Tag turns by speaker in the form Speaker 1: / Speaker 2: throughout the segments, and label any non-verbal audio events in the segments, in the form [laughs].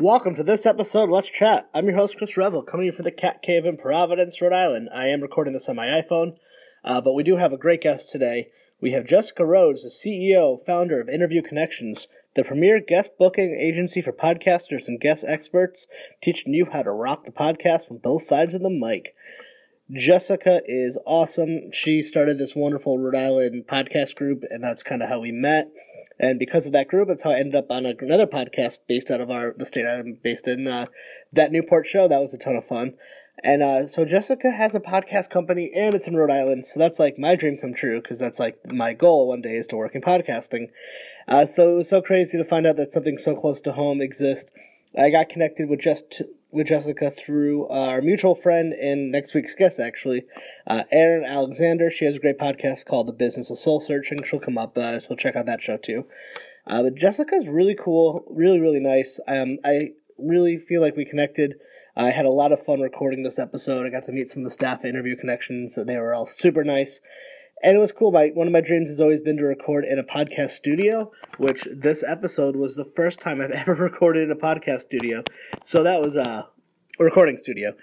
Speaker 1: Welcome to this episode Let's Chat. I'm your host, Chris Revel, coming from the Cat Cave in Providence, Rhode Island. I am recording this on my iPhone, uh, but we do have a great guest today. We have Jessica Rhodes, the CEO, founder of Interview Connections, the premier guest booking agency for podcasters and guest experts, teaching you how to rock the podcast from both sides of the mic. Jessica is awesome. She started this wonderful Rhode Island podcast group, and that's kind of how we met. And because of that group, that's how I ended up on a, another podcast based out of our the state I'm based in. Uh, that Newport show that was a ton of fun. And uh, so Jessica has a podcast company, and it's in Rhode Island. So that's like my dream come true because that's like my goal one day is to work in podcasting. Uh, so it was so crazy to find out that something so close to home exists. I got connected with just with Jessica through our mutual friend and next week's guest, actually, uh, Erin Alexander. She has a great podcast called The Business of Soul Searching. She'll come up, uh, so check out that show too. Uh, but Jessica's really cool, really, really nice. Um, I really feel like we connected. I had a lot of fun recording this episode. I got to meet some of the staff Interview Connections. They were all super nice and it was cool. My one of my dreams has always been to record in a podcast studio, which this episode was the first time I've [laughs] ever recorded in a podcast studio. So that was uh, a recording studio.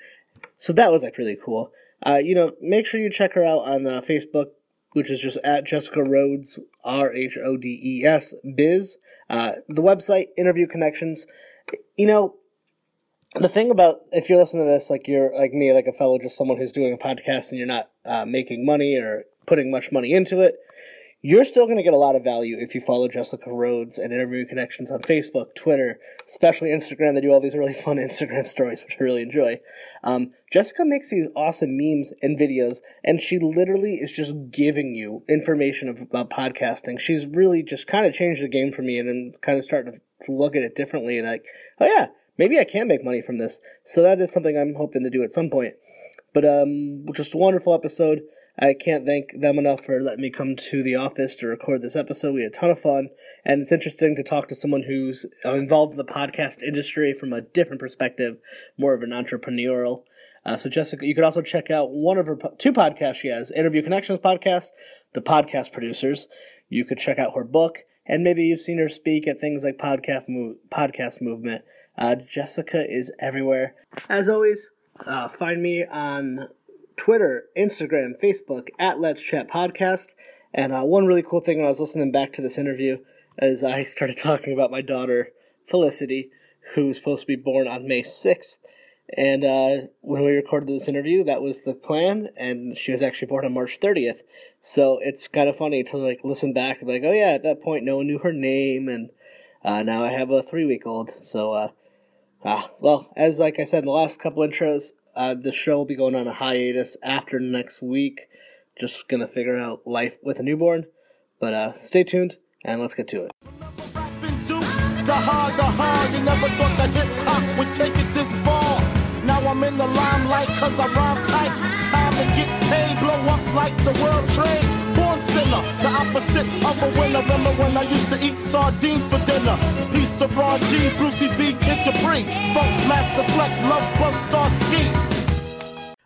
Speaker 1: So that was like really cool. Uh, you know, make sure you check her out on uh, Facebook, which is just at Jessica Rhodes R H O D E S Biz. Uh, the website Interview Connections. You know, the thing about if you're listening to this, like you're like me, like a fellow, just someone who's doing a podcast and you're not uh, making money or putting much money into it, you're still going to get a lot of value if you follow Jessica Rhodes and Interview Connections on Facebook, Twitter, especially Instagram. They do all these really fun [laughs] Instagram stories, which I really enjoy. Um, Jessica makes these awesome memes and videos, and she literally is just giving you information about podcasting. She's really just kind of changed the game for me, and I'm kind of starting to look at it differently. And like, oh yeah, maybe I can make money from this. So that is something I'm hoping to do at some point. But um, just a wonderful episode. I can't thank them enough for letting me come to the office to record this episode. We had a ton of fun, and it's interesting to talk to someone who's uh, involved in the podcast industry from a different perspective, more of an entrepreneurial. Uh, so, Jessica, you could also check out one of her po- two podcasts she has Interview Connections podcast, The Podcast Producers. You could check out her book, and maybe you've seen her speak at things like Podcast, podcast Movement. Uh, Jessica is everywhere. As always, uh, find me on Twitter, Instagram, Facebook at Let's Chat Podcast. And uh, one really cool thing when I was listening back to this interview is I started [laughs] talking about my daughter Felicity, who was supposed to be born on May sixth. And uh, when we recorded this interview, that was the plan, and she was actually born on March 30th. So it's kind of funny to like listen back and be like, oh yeah, at that point, no one knew her name, and uh, now I have a three week old. So, uh, ah, well, as like I said in the last couple intros, uh, the show will be going on a hiatus after next week. Just gonna figure out life with a newborn. But uh, stay tuned and let's get to it.
Speaker 2: The hard, the hard, you never thought that hip hop would take it this far. Now I'm in the limelight cause I rhyme tight. Time to get paid, blow up like the world trade. Opposite of a winner. Remember when I used to eat sardines for dinner? Peace to Ron G, Brucie B, Kid Capri. Funk Master Flex, Love Bug Star Ski.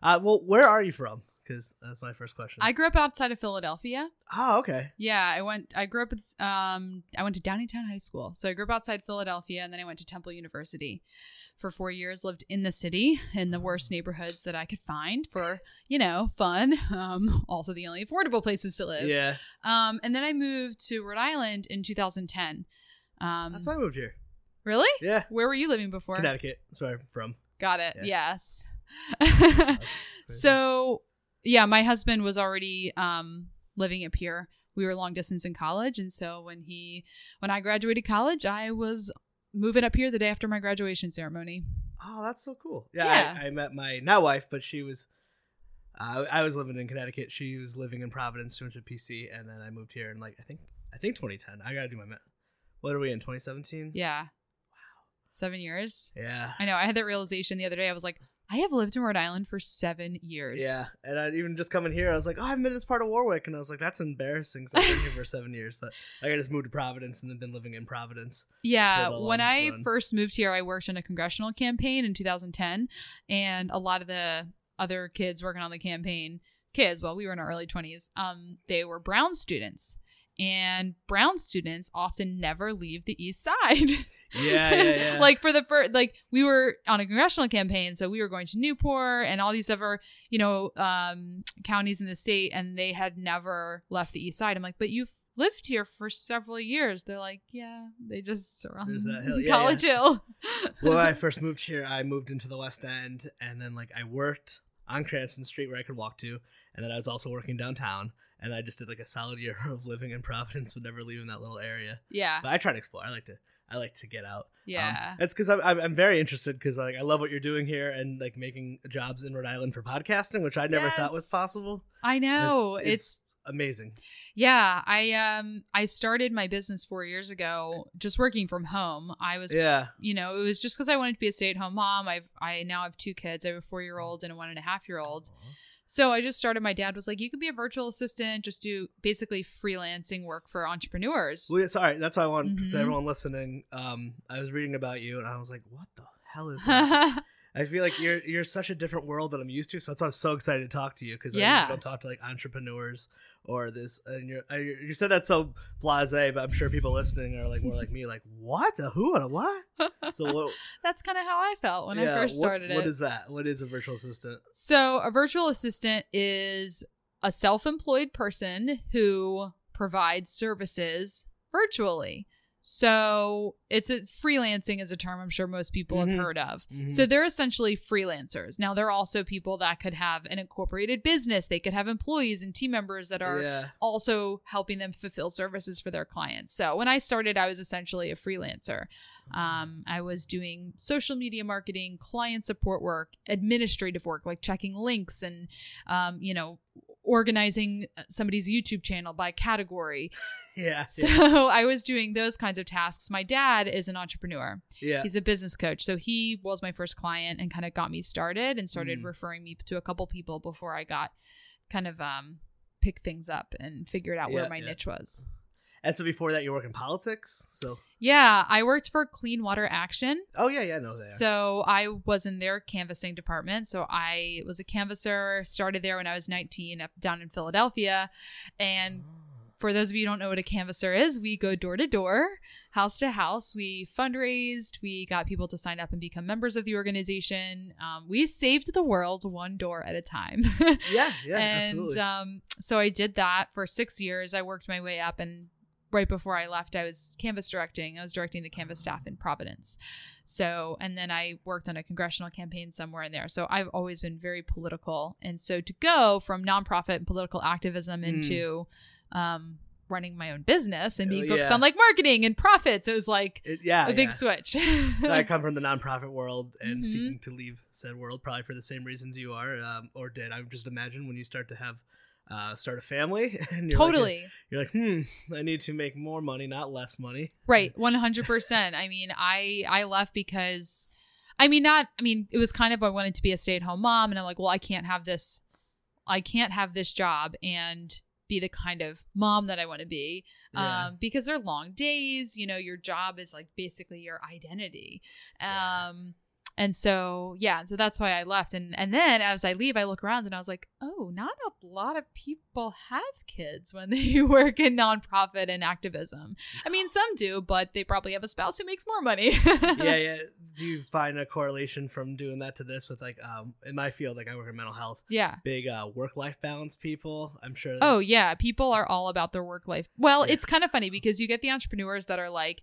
Speaker 1: Uh, well, where are you from? Because that's my first question.
Speaker 3: I grew up outside of Philadelphia.
Speaker 1: oh, okay.
Speaker 3: Yeah, I went. I grew up. At, um, I went to Downingtown High School, so I grew up outside Philadelphia, and then I went to Temple University for four years. Lived in the city in the worst neighborhoods that I could find for you know fun. Um, [laughs] also the only affordable places to live.
Speaker 1: Yeah,
Speaker 3: Um, and then I moved to Rhode Island in 2010. Um,
Speaker 1: that's why I moved here.
Speaker 3: really.
Speaker 1: Yeah,
Speaker 3: Where were you living before?
Speaker 1: Connecticut. That's where I'm from.
Speaker 3: Got it.
Speaker 1: Yeah.
Speaker 3: Yes. [laughs] so yeah, my husband was already um living up here. We were long distance in college, and so when he when I graduated college, I was moving up here the day after my graduation ceremony.
Speaker 1: Oh, that's so cool. Yeah,
Speaker 3: Yeah.
Speaker 1: I, I met my now wife, but she was. Uh, I was living in Connecticut. She was living in Providence, 200 PC, and then I moved here in like I think I think 2010. I gotta do my math. What are we in 2017?
Speaker 3: Yeah. Wow. Seven years.
Speaker 1: Yeah.
Speaker 3: I know. I had that realization the other day. I was like, I have lived in Rhode Island for seven years.
Speaker 1: Yeah, and I even just coming here, I was like, "Oh, I've been in this part of Warwick," and I was like, "That's embarrassing." Because I've been here for [laughs] seven years, but like, I just moved to Providence and then been living in Providence.
Speaker 3: Yeah, when I
Speaker 1: run.
Speaker 3: first moved here, I worked in a congressional campaign in 2010, and a lot of the other kids working on the campaign, kids, well, we were in our early 20s, um, they were Brown students, and brown students often never leave the east side. [laughs]
Speaker 1: Yeah, yeah, yeah. [laughs]
Speaker 3: like for the first, like we were on a congressional campaign, so we were going to Newport and all these other, you know, um, counties in the state, and they had never left the east side. I'm like, but you've lived here for several years. They're like, yeah, they just on
Speaker 1: There's that hill. [laughs] Yeah,
Speaker 3: College Hill.
Speaker 1: well, I first moved here, I moved into the West End, and then like I worked on Cranston Street where I could walk to, and then I was also working downtown, and I just did like a solid year [laughs] of living in Providence, but never leaving that little area.
Speaker 3: yeah,
Speaker 1: But I try to explore. I like to. I like to get out. Um,
Speaker 3: yeah.
Speaker 1: that's because I'm, I'm I'm very interested because like I love what you're doing here and like making jobs in Rhode Island for podcasting, which I never thought was possible.
Speaker 3: I know.
Speaker 1: It's-
Speaker 3: it's
Speaker 1: Amazing.
Speaker 3: Yeah, I um I started my business 4 years ago just working from home. I was
Speaker 1: Yeah.
Speaker 3: you know, it was just cuz I wanted to be a stay-at-home mom. I I now have two kids. I have a 4-year-old and a one and a half year old. So I just started my dad was like, "You could be a virtual assistant, just do basically freelancing work for entrepreneurs."
Speaker 1: Well, sorry, that's why I want because
Speaker 3: Mhm.
Speaker 1: everyone listening. Um, I was reading about you and I was like, what the hell is [laughs] that? I feel like you're you're such a different world that I'm used to, so that's why I'm so excited to talk to you because I
Speaker 3: Yeah.
Speaker 1: usually don't talk to like entrepreneurs or this. And you're I, you said that so blasé, but I'm sure people listening are like more like me, like what a who and a what. So what? [laughs]
Speaker 3: That's kind of how I felt when I
Speaker 1: yeah,
Speaker 3: first
Speaker 1: what-
Speaker 3: started
Speaker 1: What
Speaker 3: it.
Speaker 1: is that? What is a virtual assistant?
Speaker 3: So, a virtual assistant is a self employed person who provides services virtually. So, it's a freelancing is a term I'm sure most people
Speaker 1: Mhm.
Speaker 3: have heard of.
Speaker 1: Mhm.
Speaker 3: So, they're essentially freelancers. Now, they're also people that could have an incorporated business, they could have employees and team members that are
Speaker 1: yeah,
Speaker 3: also helping them fulfill services for their clients. So when I started, I was essentially a freelancer. Um, I was doing social media marketing, client support work, administrative work like checking links and, um, you know, organizing somebody's YouTube channel by category. [laughs]
Speaker 1: yeah,
Speaker 3: So
Speaker 1: yeah, [laughs]
Speaker 3: I was doing those kinds of tasks. My dad is an entrepreneur.
Speaker 1: yeah.
Speaker 3: He's a business coach. So he was my first client and kind of got me started and started
Speaker 1: Mm.
Speaker 3: referring me to a couple people before I got kind of um pick things up and figured out
Speaker 1: Yeah,
Speaker 3: where my
Speaker 1: yeah.
Speaker 3: niche was.
Speaker 1: And so before that, you work in politics. So
Speaker 3: Yeah, I worked for Clean Water Action.
Speaker 1: oh yeah, yeah, no.
Speaker 3: So I was in their canvassing department. So I was a canvasser, started there when I was 19 up down in Philadelphia. And for those of you who don't know what a canvasser is, we go door to door, house to house. We fundraised. We got people to sign up and become members of the organization. Um, we saved the world one door at a time.
Speaker 1: yeah, yeah, [laughs]
Speaker 3: and
Speaker 1: absolutely.
Speaker 3: um, so I did that for six years. I worked my way up, and right before I left, I was canvas directing. I was directing the canvas staff in Providence. So, and then I worked on a congressional campaign somewhere in there. So I've always been very political, and so to go from nonprofit and political activism
Speaker 1: Mm.
Speaker 3: into um, running my own business and being focused
Speaker 1: yeah.
Speaker 3: on like marketing and profits, it was like
Speaker 1: It- yeah,
Speaker 3: a big
Speaker 1: yeah.
Speaker 3: switch.
Speaker 1: I [laughs] come from the nonprofit world and
Speaker 3: Mhm.
Speaker 1: seeking to leave said world probably for the same reasons you are, um, or did. I just imagine when you start to have uh, start a family [laughs] and you're
Speaker 3: totally.
Speaker 1: like, you're like, hmm, I need to make more money, not less money.
Speaker 3: Right, one hundred percent. I mean, I I left because, I mean, not. I mean, it was kind of I wanted to be a stay at home mom, and I'm like, well, I can't have this, I can't have this job and be the kind of mom that I want to be,
Speaker 1: Yeah.
Speaker 3: um, because they're long days. You know, your job is like basically your identity.
Speaker 1: Yeah.
Speaker 3: And so yeah, so that's why I left. And and then as I leave, I look around and I was like, oh, not a lot of people have kids when [laughs] they work in nonprofit and activism. I mean, some do, but they probably have a spouse who makes more money. [laughs]
Speaker 1: yeah, yeah. Do you find a correlation from doing that to this with like um in my field, like I work in mental health,
Speaker 3: yeah.
Speaker 1: big uh, work life balance people. I'm sure.
Speaker 3: Oh yeah, people are all about their work life. Well,
Speaker 1: Yeah.
Speaker 3: it's kind of funny because you get the entrepreneurs that are like,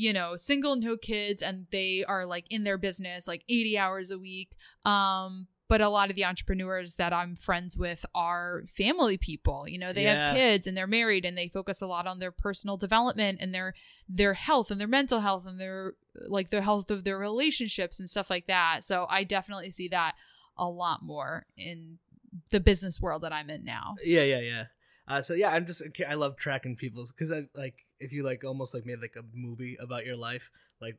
Speaker 3: you know, single, no kids, and they are like in their business like 80 hours a week. Um, but a lot of the entrepreneurs that I'm friends with are family people. You know, they
Speaker 1: Yeah.
Speaker 3: have kids and they're married and they focus a lot on their personal development and their their health and their mental health and their like the health of their relationships and stuff like that. So I definitely see that a lot more in the business world that I'm in now.
Speaker 1: Yeah, yeah, yeah. Uh, so yeah, I'm just I love tracking people's because I like if you like almost like made like a movie about your life, like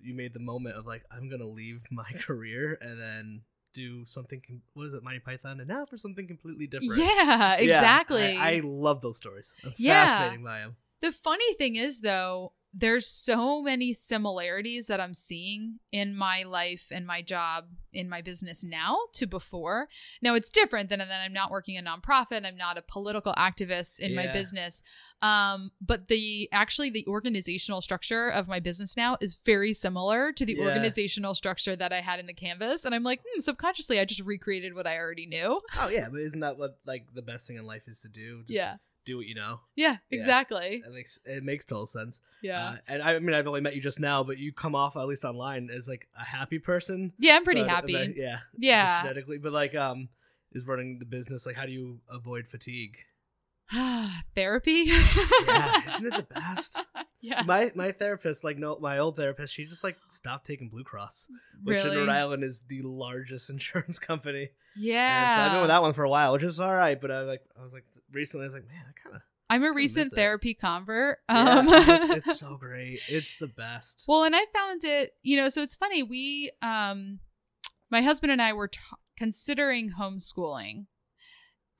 Speaker 1: you made the moment of like I'm gonna leave my [laughs] career and then do something. What is it, Monty Python? And now for something completely different.
Speaker 3: Yeah,
Speaker 1: Yeah,
Speaker 3: exactly.
Speaker 1: I, I love those stories. I'm
Speaker 3: Yeah.
Speaker 1: fascinating by them.
Speaker 3: the funny thing is, though, there's so many similarities that I'm seeing in my life and my job in my business now to before. Now it's different than that I'm not working a nonprofit, I'm not a political activist in my business. Um, but the actually the organizational structure of my business now is very similar to the
Speaker 1: Yeah.
Speaker 3: organizational structure that I had in the canvas. And I'm like, hmm, subconsciously I just recreated what I already knew.
Speaker 1: Oh yeah, but isn't that what like the best thing in life is to do? [laughs] Just
Speaker 3: yeah.
Speaker 1: Do what you know.
Speaker 3: Yeah,
Speaker 1: Yeah.
Speaker 3: exactly.
Speaker 1: That makes it makes total sense.
Speaker 3: Yeah.
Speaker 1: Uh, and I, I mean, I've only met you just now, but you come off at least online as like a happy person.
Speaker 3: yeah, I'm pretty
Speaker 1: So
Speaker 3: happy.
Speaker 1: and I- yeah. [laughs]
Speaker 3: Yeah.
Speaker 1: Just genetically, but like, um, is running the business like how do you avoid fatigue? [sighs]
Speaker 3: Therapy.
Speaker 1: Yeah, isn't it the best? [laughs]
Speaker 3: yes.
Speaker 1: My my therapist, like no, my old therapist, she just like stopped taking Blue Cross, which in Rhode Island is the largest [laughs] insurance company.
Speaker 3: Yeah.
Speaker 1: So I've been with that one for a while, which is all right. But I was like, I was like recently, I was like, man, I kind of
Speaker 3: I'm a recent therapy convert.
Speaker 1: yeah,
Speaker 3: Um, [laughs]
Speaker 1: it's, it's [laughs] so great. It's the best.
Speaker 3: well, and I found it, you know, so it's funny. We, um, my husband and I were t- considering homeschooling.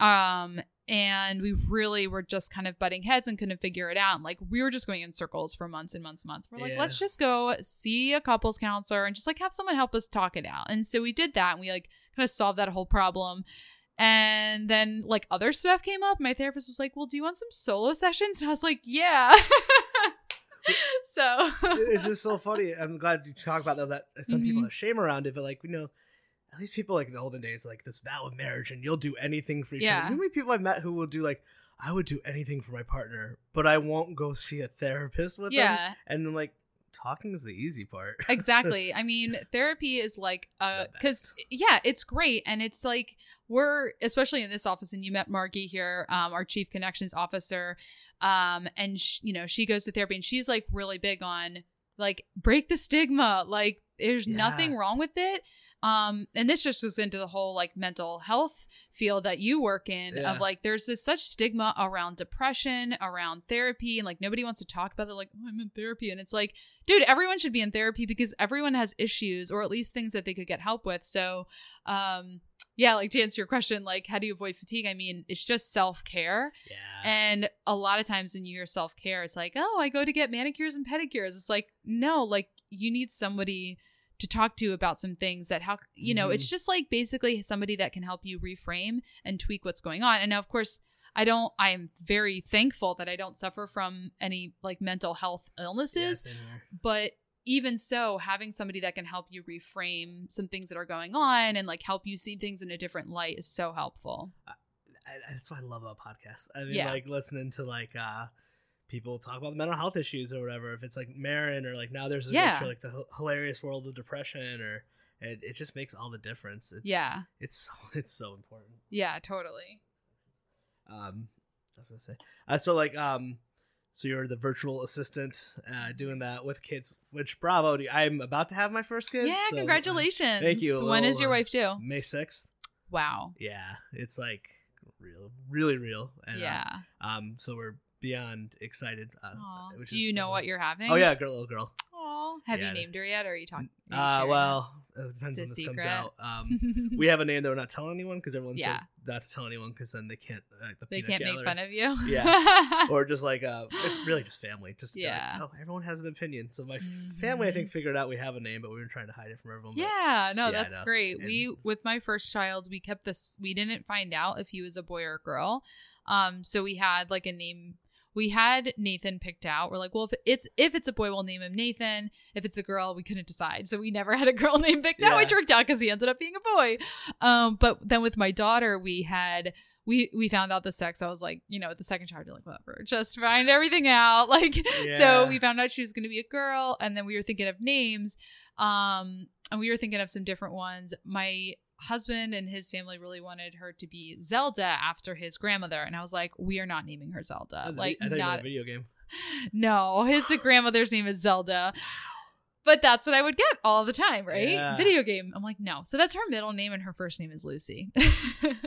Speaker 3: Um, and we really were just kind of butting heads and couldn't figure it out. And like we were just going in circles for months and months and months. We're like,
Speaker 1: Yeah.
Speaker 3: let's just go see a couples counselor and just like have someone help us talk it out. And so we did that and we like kind of solved that whole problem. And then like other stuff came up. My therapist was like, Well, do you want some solo sessions? And I was like, Yeah. [laughs] so
Speaker 1: it's just so [laughs] funny. I'm glad you talk about that. That some people
Speaker 3: Mhm.
Speaker 1: have shame around it, but like you know, at least people like in the olden days, like this vow of marriage, and you'll do anything for each
Speaker 3: Yeah.
Speaker 1: other. You know how many people I've met who will do like, I would do anything for my partner, but I won't go see a therapist with them.
Speaker 3: Yeah,
Speaker 1: And I'm like, talking is the easy part. [laughs]
Speaker 3: exactly. I mean, therapy is like uh cuz yeah, it's great and it's like we're especially in this office and you met Margie here, um our chief connections officer. Um and sh- you know, she goes to therapy and she's like really big on like break the stigma. Like there's
Speaker 1: Yeah.
Speaker 3: nothing wrong with it. Um and this just goes into the whole like mental health field that you work in
Speaker 1: Yeah.
Speaker 3: of like there's this such stigma around depression, around therapy and like nobody wants to talk about it. Like oh, I'm in therapy. And it's like dude everyone should be in therapy because everyone has issues or at least things that they could get help with. So um yeah like to answer your question like how do you avoid fatigue? I mean it's just self-care.
Speaker 1: Yeah.
Speaker 3: and a lot of times when you hear self-care it's like oh i go to get manicures and pedicures. It's like no like you need somebody to talk to you about some things that how you know it's
Speaker 1: Mhm.
Speaker 3: just like basically somebody that can help you reframe and tweak what's going on and now of course i don't i am very thankful that i don't suffer from any like mental health illnesses
Speaker 1: here.
Speaker 3: but even so having somebody that can help you reframe some things that are going on and like help you see things in a different light is so helpful
Speaker 1: I, that's why I love a podcast I mean,
Speaker 3: Yeah.
Speaker 1: like listening to like uh people talk about the mental health issues or whatever. If it's like Maron or like now there's a
Speaker 3: Yeah.
Speaker 1: like the H- hilarious world of depression or it, it just makes all the difference. It's,
Speaker 3: yeah
Speaker 1: it's so [laughs] it's so important.
Speaker 3: yeah totally
Speaker 1: Um, I was gonna say, uh, so like um. So you're the virtual assistant uh, doing that with kids, which bravo! you. I'm about to have my first kid.
Speaker 3: yeah
Speaker 1: so, uh,
Speaker 3: congratulations
Speaker 1: thank you.
Speaker 3: when is your
Speaker 1: Well, uh,
Speaker 3: wife due
Speaker 1: May sixth.
Speaker 3: wow
Speaker 1: Yeah, it's like real, really real. And, uh,
Speaker 3: yeah
Speaker 1: Um, so we're beyond excited. Uh,
Speaker 3: do you know what you're having
Speaker 1: Oh yeah, girl, little girl.
Speaker 3: Aw. have
Speaker 1: Yeah.
Speaker 3: you named her yet or are you talking are you
Speaker 1: Uh, well, it depends when this comes out. Um, [laughs] we have a name that we're not telling anyone because everyone
Speaker 3: Yeah.
Speaker 1: says not to tell anyone because then they can't. Uh, the
Speaker 3: they can't make fun of you
Speaker 1: Yeah. [laughs] Or just like uh, it's really just family. Just yeah.
Speaker 3: Yeah.
Speaker 1: oh, everyone has an opinion. So my f
Speaker 3: Mhm.
Speaker 1: family, I think, figured out we have a name, but we were trying to hide it from everyone.
Speaker 3: Yeah, no,
Speaker 1: Yeah,
Speaker 3: that's great.
Speaker 1: And-
Speaker 3: We with my first child, we kept this we didn't find out if he was a boy or a girl. Um so we had like a name we had Nathan picked out. We're like, well, if it's if it's a boy, we'll name him Nathan. If it's a girl, we couldn't decide, so we never [laughs] had a girl name picked out,
Speaker 1: Yeah.
Speaker 3: which worked out because he ended up being a boy. Um, but then with my daughter, we had we we found out the sex. I was like, you know, with the second child, you're like, whatever, just find everything out. [laughs] Like,
Speaker 1: Yeah.
Speaker 3: so we found out she was going to be a girl, and then we were thinking of names. Um, and we were thinking of some different ones. My husband and his family really wanted her to be Zelda after his grandmother, and I was like, we are not naming her Zelda.
Speaker 1: I
Speaker 3: like,
Speaker 1: I thought you
Speaker 3: not
Speaker 1: a video game. [laughs]
Speaker 3: no, his [laughs] grandmother's name is Zelda. But that's what I would get all the time, right?
Speaker 1: Yeah.
Speaker 3: Video game. I'm like, no. So that's her middle name, and her first name is Lucy. [laughs]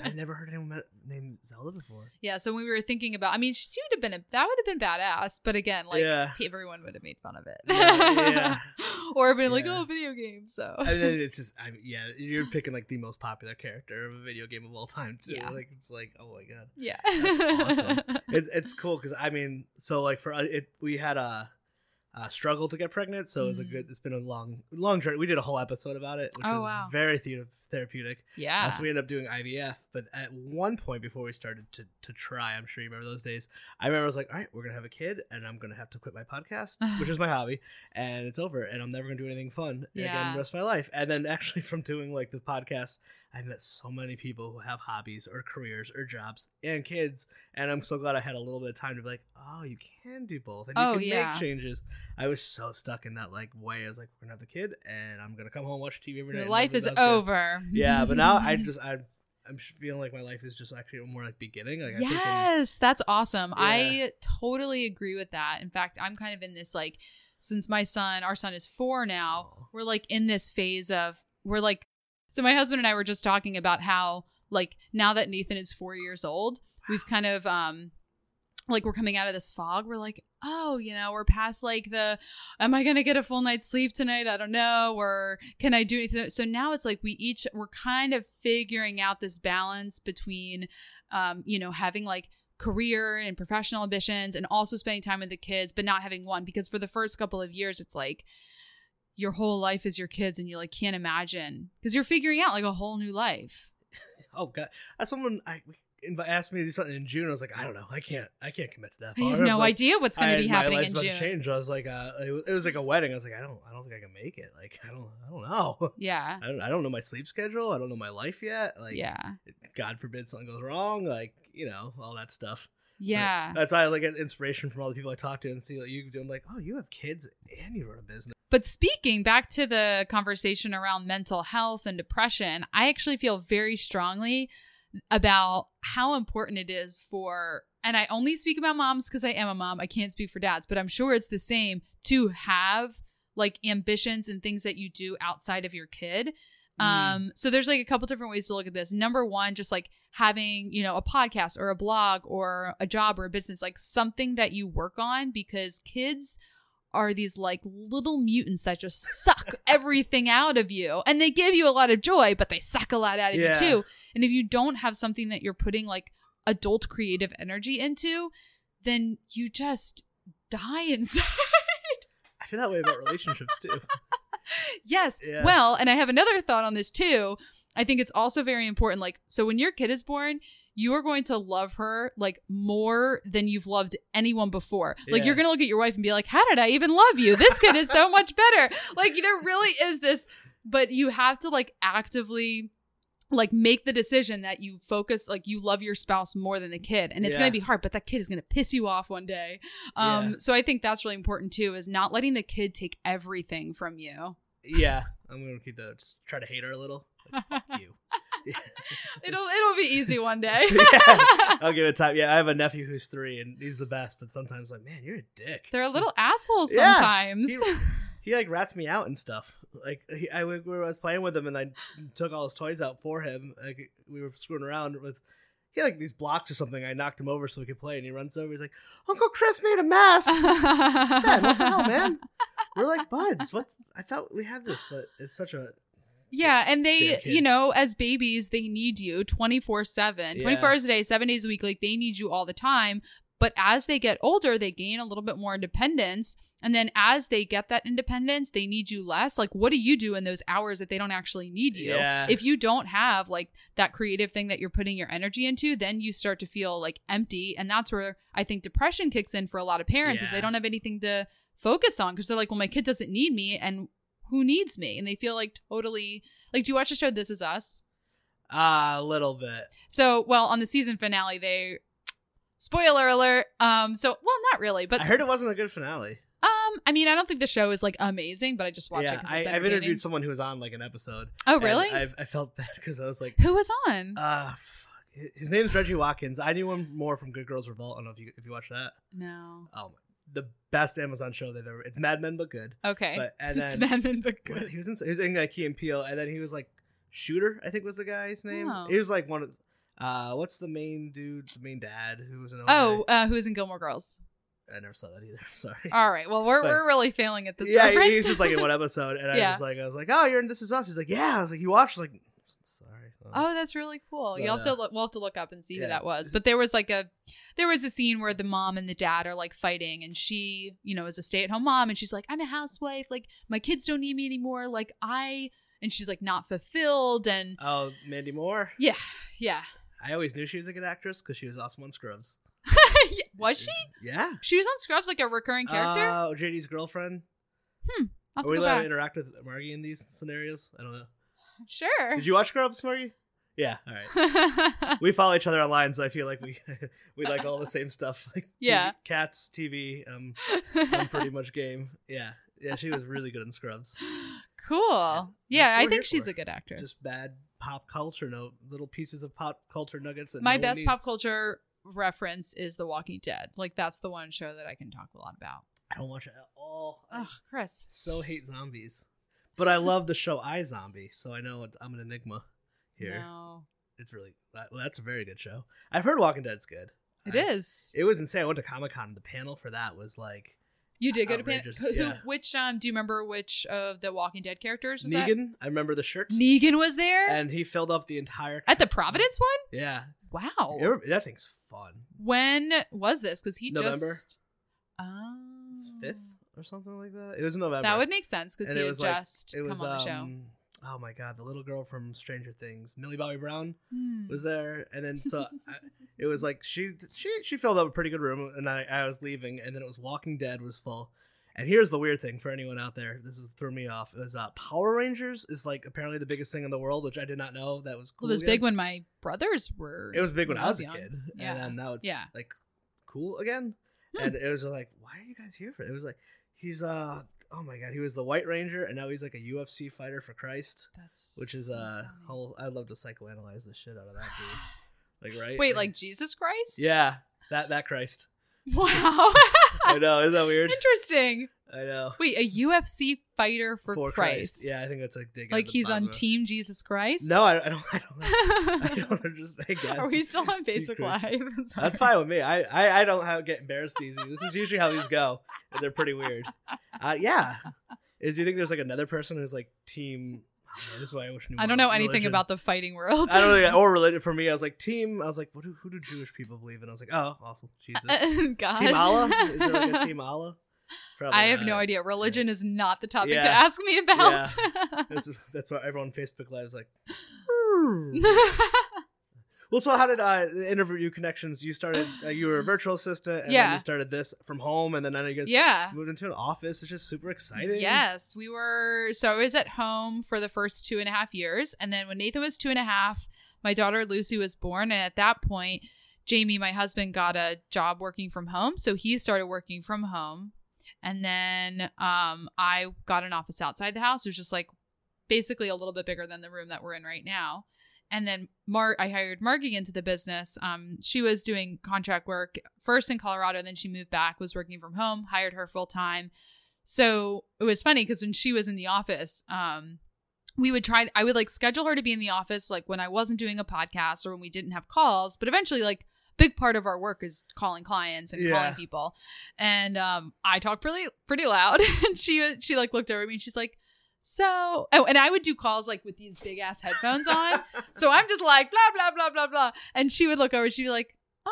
Speaker 1: I've never heard anyone named Zelda before.
Speaker 3: yeah. So when we were thinking about, I mean, she would have been a, that would have been badass. But again, like
Speaker 1: Yeah.
Speaker 3: everyone would have made fun of it,
Speaker 1: Yeah, [laughs]
Speaker 3: or been like, oh, video game. So
Speaker 1: and then [laughs] it's just, I mean, yeah, you're picking like the most popular character of a video game of all time, too.
Speaker 3: Yeah.
Speaker 1: Like, it's like, oh my god,
Speaker 3: yeah,
Speaker 1: That's awesome. it, it's cool because I mean, so like for us, it we had a, uh, struggle to get pregnant. So it was a
Speaker 3: Mm.
Speaker 1: good. It's been a long, long journey. We did a whole episode about it, which
Speaker 3: Oh,
Speaker 1: was
Speaker 3: wow.
Speaker 1: very thera- therapeutic.
Speaker 3: Yeah.
Speaker 1: Uh, so we ended up doing IVF. But at one point before we started to to try, I'm sure you remember those days. I remember I was like, all right, we're gonna have a kid, and I'm gonna have to quit my podcast, [laughs] which is my hobby, and it's over, and I'm never gonna do anything fun again the rest of my life. And then actually from doing like the podcast, I met so many people who have hobbies or careers or jobs and kids, and I'm so glad I had a little bit of time to be like, oh, you can do both, and you
Speaker 3: Oh,
Speaker 1: can
Speaker 3: yeah.
Speaker 1: make changes. I was so stuck in that like way. I was like, we're gonna have the kid, and I'm gonna come home watch TV every night.
Speaker 3: Life is over.
Speaker 1: Yeah, but now I [laughs] just I I'm feeling like my life is just actually more like beginning. Like
Speaker 3: yes, that's awesome.
Speaker 1: Yeah.
Speaker 3: I totally agree with that. In fact, I'm kind of in this like since my son, our son is 4 now,
Speaker 1: Aw.
Speaker 3: we're like in this phase of we're like so my husband and I were just talking about how like now that Nathan is 4 years old, we've kind of um like we're coming out of this fog. We're like, oh, you know, we're past like the, am I gonna get a full night's sleep tonight? I don't know. Or can I do anything? So now it's like we each we're kind of figuring out this balance between, um, you know, having like career and professional ambitions and also spending time with the kids, but not having one because for the first couple of years, it's like your whole life is your kids and you like can't imagine because you're figuring out like a whole new life. [laughs]
Speaker 1: Oh god, as someone I inv- asked me to do something in June, I was like, I don't know, I can't, I can't commit to that.
Speaker 3: I have no
Speaker 1: like,
Speaker 3: idea what's going to be happening in June.
Speaker 1: change. I was like, uh, it, was, it was like a wedding. I was like, I don't, I don't think I can make it. Like, I don't, I don't know. [laughs]
Speaker 3: Yeah.
Speaker 1: I don't, I don't know my sleep schedule. I don't know my life yet. Like,
Speaker 3: yeah.
Speaker 1: God forbid something goes wrong. Like, you know, all that stuff. But
Speaker 3: Yeah.
Speaker 1: that's why I like get inspiration from all the people I talk to and see what you do. I'm like, oh, you have kids and you run a business.
Speaker 3: But speaking back to the conversation around mental health and depression, I actually feel very strongly about how important it is for, and I only speak about moms because I am a mom. I can't speak for dads, but I'm sure it's the same to have like ambitions and things that you do outside of your kid.
Speaker 1: Mm.
Speaker 3: Um, so there's like a couple different ways to look at this. Number one, just like having, you know, a podcast or a blog or a job or a business, like something that you work on because kids are these like little mutants that just suck [laughs] everything out of you. And they give you a lot of joy, but they suck a lot out of
Speaker 1: Yeah.
Speaker 3: you too. And if you don't have something that you're putting like adult creative energy into, then you just die [laughs] inside.
Speaker 1: I feel that way about relationships too. [laughs]
Speaker 3: yes.
Speaker 1: Yeah.
Speaker 3: Well, and I have another thought on this too. I think it's also very important. Like, so when your kid is born, you are going to love her like more than you've loved anyone before. Like,
Speaker 1: Yeah.
Speaker 3: you're going to look at your wife and be like, how did I even love you? This kid is so [laughs] much better. Like, there really is this, but you have to like actively like make the decision that you focus like you love your spouse more than the kid and it's
Speaker 1: Yeah.
Speaker 3: going to be hard but that kid is going to piss you off one day um
Speaker 1: Yeah.
Speaker 3: so i think that's really important too is not letting the kid take everything from you
Speaker 1: yeah, I'm gonna keep that. Just try to hate her a little. Like, fuck you. [laughs] [laughs]
Speaker 3: It'll it'll be easy one day. [laughs]
Speaker 1: Yeah. [laughs] I'll give it time. Yeah, I have a nephew who's three, and he's the best. But sometimes, like, man, you're a dick.
Speaker 3: They're a little assholes
Speaker 1: Yeah.
Speaker 3: sometimes.
Speaker 1: He, he like rats me out and stuff. Like he, I, I was playing with him, and I took all his toys out for him. Like we were screwing around with. He had like these blocks or something. I knocked him over so we could play, and he runs over. He's like, "Uncle Chris made a mess." man, what the hell, man? We're like buds. What? I thought we had this, but it's such a
Speaker 3: Yeah, and they, you know, as babies, they need you 24 7, 24 hours a day, seven days a week. Like they need you all the time. But as they get older, they gain a little bit more independence. And then as they get that independence, they need you less. Like, what do you do in those hours that they don't actually need you?
Speaker 1: Yeah.
Speaker 3: If you don't have like that creative thing that you're putting your energy into, then you start to feel like empty. And that's where I think depression kicks in for a lot of parents is they don't have anything to focus on because they're like, well, my kid doesn't need me. And who needs me? And they feel like totally like, do you watch the show This Is Us?
Speaker 1: ah, a little bit.
Speaker 3: So, well, on the season finale, they spoiler alert. Um, so well, not really, but
Speaker 1: I heard it wasn't a good finale.
Speaker 3: um, I mean, I don't think the show is like amazing, but I just watch it
Speaker 1: yeah,
Speaker 3: because
Speaker 1: I,
Speaker 3: it's
Speaker 1: I've interviewed someone who was on like an episode.
Speaker 3: oh, really?
Speaker 1: I've, I felt [laughs] bad because I was like,
Speaker 3: Who was on?
Speaker 1: ah, fuck. His name's Reggie Watkins. I knew him more from Good Girls Revolt. I don't know if you if you watch that.
Speaker 3: no.
Speaker 1: Oh, my- the best Amazon show they've ever. It's Mad Men but good.
Speaker 3: Okay.
Speaker 1: But and
Speaker 3: it's
Speaker 1: then
Speaker 3: Mad Men, but good.
Speaker 1: he was in he was in like Key and Peele, and then he was like Shooter. I think was the guy's name.
Speaker 3: Oh.
Speaker 1: He was like one of. Uh, what's the main dude? The main dad who was in.
Speaker 3: Oh, uh, who was in Gilmore Girls?
Speaker 1: I never saw that either. [laughs] Sorry.
Speaker 3: All right. Well, we're
Speaker 1: But-
Speaker 3: we're really failing at this
Speaker 1: yeah,
Speaker 3: reference.
Speaker 1: he's just like in one [laughs] episode, and I was like, I was like, oh, you're in This Is Us. He's like, yeah. I was like, you watched? I was like, sorry.
Speaker 3: Oh, that's really cool. You'll have to look, we'll have to look up and see
Speaker 1: yeah.
Speaker 3: who that was. But there was like a there was a scene where the mom and the dad are like fighting and she, you know, is a stay-at-home mom and she's like, "I'm a housewife. Like my kids don't need me anymore. Like I and she's like not fulfilled and
Speaker 1: Oh, Mandy Moore.
Speaker 3: yeah. Yeah.
Speaker 1: I always knew she was a good actress because she was awesome on Scrubs. [laughs]
Speaker 3: Yeah, was she?
Speaker 1: Yeah.
Speaker 3: She was on Scrubs like a recurring character?
Speaker 1: Uh, JD's girlfriend.
Speaker 3: I'll have
Speaker 1: Are
Speaker 3: to
Speaker 1: we
Speaker 3: go
Speaker 1: allowed to interact with Margie in these scenarios? I don't know.
Speaker 3: Sure.
Speaker 1: Did you watch Scrubs, Margie? Yeah. All right. [laughs] we follow each other online, so I feel like we [laughs] we like all the same stuff. [laughs] Like TV,
Speaker 3: Yeah.
Speaker 1: cats, TV. Um, I'm pretty much game. Yeah, yeah. She was really good in Scrubs.
Speaker 3: cool.
Speaker 1: Yeah,
Speaker 3: Yeah, I think she's
Speaker 1: for.
Speaker 3: a good actress.
Speaker 1: Just bad pop culture, no little pieces of pop culture nuggets.
Speaker 3: My
Speaker 1: no
Speaker 3: best pop culture reference is The Walking Dead. Like that's the one show that I can talk a lot about.
Speaker 1: I don't watch it at all.
Speaker 3: Ugh, Chris.
Speaker 1: so hate zombies, but I love the show iZombie, so I know it's, I'm an enigma here.
Speaker 3: No.
Speaker 1: It's really that, that's a very good show. I've heard Walking Dead's good.
Speaker 3: It
Speaker 1: I-
Speaker 3: is.
Speaker 1: It was insane. I went to Comic Con. The panel for that was like
Speaker 3: You did go to Pan-
Speaker 1: outrageous,
Speaker 3: who, who-
Speaker 1: yeah.
Speaker 3: which um do you remember which of the Walking Dead characters was that?
Speaker 1: Negan. I remember the shirt.
Speaker 3: Negan was there
Speaker 1: and he filled up the entire
Speaker 3: at the Providence one.
Speaker 1: Yeah,
Speaker 3: Wow.
Speaker 1: It- that thing's fun.
Speaker 3: when was this? Because he
Speaker 1: November.
Speaker 3: just oh
Speaker 1: Fifth or something like that. It was in November.
Speaker 3: That would make sense because he had
Speaker 1: was like-
Speaker 3: just
Speaker 1: It was
Speaker 3: come on the show.
Speaker 1: um. Oh my god, the little girl from Stranger Things, Millie Bobby Brown,
Speaker 3: Hmm.
Speaker 1: was there, and then so [laughs] I, it was like she she she filled up a pretty good room, and I I was leaving, and then it was Walking Dead was full. And here's the weird thing for anyone out there. This was threw me off. It was uh, Power Rangers is like apparently the biggest thing in the world, which I did not know. That was cool.
Speaker 3: Well, it was
Speaker 1: again.
Speaker 3: big when my brothers were.
Speaker 1: It was big when I was a kid,
Speaker 3: Yeah.
Speaker 1: and then now it's
Speaker 3: Yeah.
Speaker 1: like cool again.
Speaker 3: Hmm.
Speaker 1: And it was like, why are you guys here for? It was like he's uh oh my god, he was the White Ranger, and now he's like a UFC fighter for Christ,
Speaker 3: That's
Speaker 1: which is uh whole. I'd love to psychoanalyze the shit out of that dude. [sighs] Like right?
Speaker 3: Wait, like Jesus Christ?
Speaker 1: yeah, that that Christ.
Speaker 3: Wow. [laughs]
Speaker 1: I know, isn't that weird?
Speaker 3: Interesting.
Speaker 1: I know.
Speaker 3: Wait, a UFC fighter for, Christ.
Speaker 1: Yeah, I think that's like digging.
Speaker 3: Like he's on Team Jesus Christ?
Speaker 1: No, I, I don't. I don't. I [laughs] don't understand. I guess.
Speaker 3: Are we still on Facebook Live?
Speaker 1: That's fine with me. I, I, I don't have get embarrassed easy. This is usually how these go, and they're pretty weird. Uh, yeah. Is do you think there's like another person who's like team? I this is why I wish. I knew
Speaker 3: I don't know anything
Speaker 1: religion.
Speaker 3: about the fighting world.
Speaker 1: I don't know. [laughs] Or related for me, I was like team. I was like, what do who do Jewish people believe in? I was like, oh, awesome, Jesus. [laughs]
Speaker 3: God.
Speaker 1: team Allah? Is there like a team Allah? [laughs] Probably
Speaker 3: I have
Speaker 1: not.
Speaker 3: no idea. Religion is not the topic to ask me about.
Speaker 1: That's that's why everyone on Facebook Live is like. Well, so how did uh, interview connections? You started, uh, you were a [sighs] virtual assistant, and then
Speaker 3: Yeah.
Speaker 1: you started this from home, and then you guys
Speaker 3: yeah.
Speaker 1: moved into an office. It's just super exciting.
Speaker 3: Yes, we were. So I was at home for the first two and a half years. And then when Nathan was two and a half, my daughter Lucy was born. And at that point, Jamie, my husband, got a job working from home. So he started working from home. And then um, I got an office outside the house. It was just like basically a little bit bigger than the room that we're in right now. And then Mar- I hired Margie into the business. Um, she was doing contract work first in Colorado, then she moved back, was working from home, hired her full time. So it was funny because when she was in the office, um, we would try, I would like schedule her to be in the office like when I wasn't doing a podcast or when we didn't have calls. But eventually, like, big part of our work is calling clients and
Speaker 1: Yeah.
Speaker 3: calling people. And um, I talk pretty pretty loud. [laughs] and she she like looked over at me and she's like, so oh, and I would do calls like with these big ass headphones on. So I'm just like blah blah blah blah blah, and she would look over. and She'd be like, um,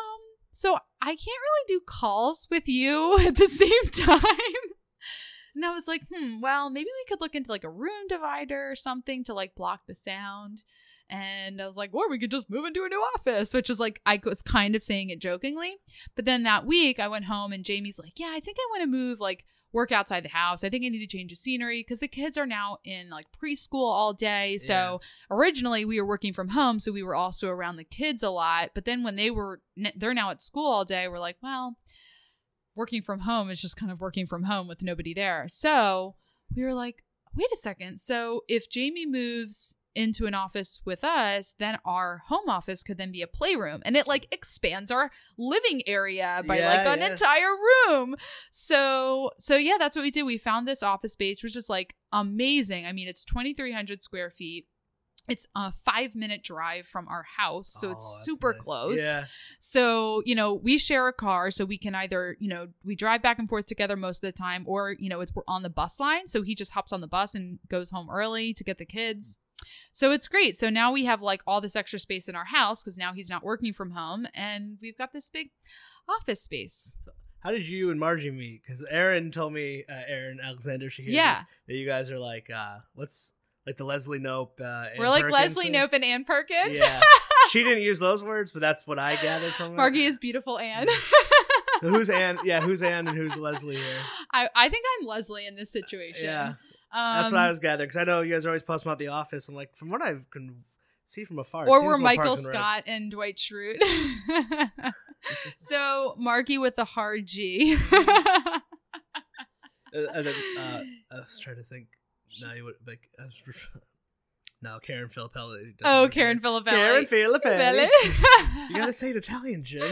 Speaker 3: so I can't really do calls with you [laughs] at the same time. And I was like, hmm, well, maybe we could look into like a room divider or something to like block the sound. And I was like, or we could just move into a new office, which was like, I was kind of saying it jokingly. But then that week I went home and Jamie's like, yeah, I think I want to move, like, work outside the house. I think I need to change the scenery because the kids are now in like preschool all day. So originally we were working from home. So we were also around the kids a lot. But then when they were, they're now at school all day, we're like, well, working from home is just kind of working from home with nobody there. So we were like, wait a second. So if Jamie moves into an office with us, then our home office could then be a playroom and it like expands our living area by
Speaker 1: Yeah,
Speaker 3: like an
Speaker 1: yeah.
Speaker 3: entire room. So so yeah, that's what we did. We found this office space, which is like amazing. I mean, it's 2300 square feet. It's a five minute drive from our house, so
Speaker 1: Oh,
Speaker 3: it's super
Speaker 1: nice.
Speaker 3: close.
Speaker 1: Yeah.
Speaker 3: So, you know, we share a car so we can either, you know, we drive back and forth together most of the time or, you know, it's we're on the bus line. So he just hops on the bus and goes home early to get the kids. So it's great. So now we have like all this extra space in our house because now he's not working from home, and we've got this big office space.
Speaker 1: How did you and Margie meet? Because Erin told me, uh, Erin Alexander, she hears
Speaker 3: Yeah.
Speaker 1: that you guys are like, uh, what's like the Leslie Knope? Uh, Ann
Speaker 3: We're like
Speaker 1: Perkins
Speaker 3: Leslie
Speaker 1: thing?
Speaker 3: Nope and Ann Perkins.
Speaker 1: Yeah, [laughs] she didn't use those words, but that's what I gathered from it.
Speaker 3: Margie is beautiful Anne. [laughs]
Speaker 1: So who's Ann? Yeah, who's Ann and who's Leslie here?
Speaker 3: I, I think I'm Leslie in this situation.
Speaker 1: Yeah,
Speaker 3: um,
Speaker 1: that's what I was gathering because I know you guys are always posting about the office. I'm like, from what I can see from afar,
Speaker 3: or were Michael
Speaker 1: Parks and
Speaker 3: Scott and Dwight Schrute. [laughs] so Marky with the hard G.
Speaker 1: Uh, and then, uh, I was trying to think. Now you would like. I was, no, Karen Filippelli.
Speaker 3: oh, Karen
Speaker 1: here.
Speaker 3: Filippelli.
Speaker 1: Karen Filippelli.
Speaker 3: Filippelli. [laughs]
Speaker 1: You gotta say it Italian, Jen.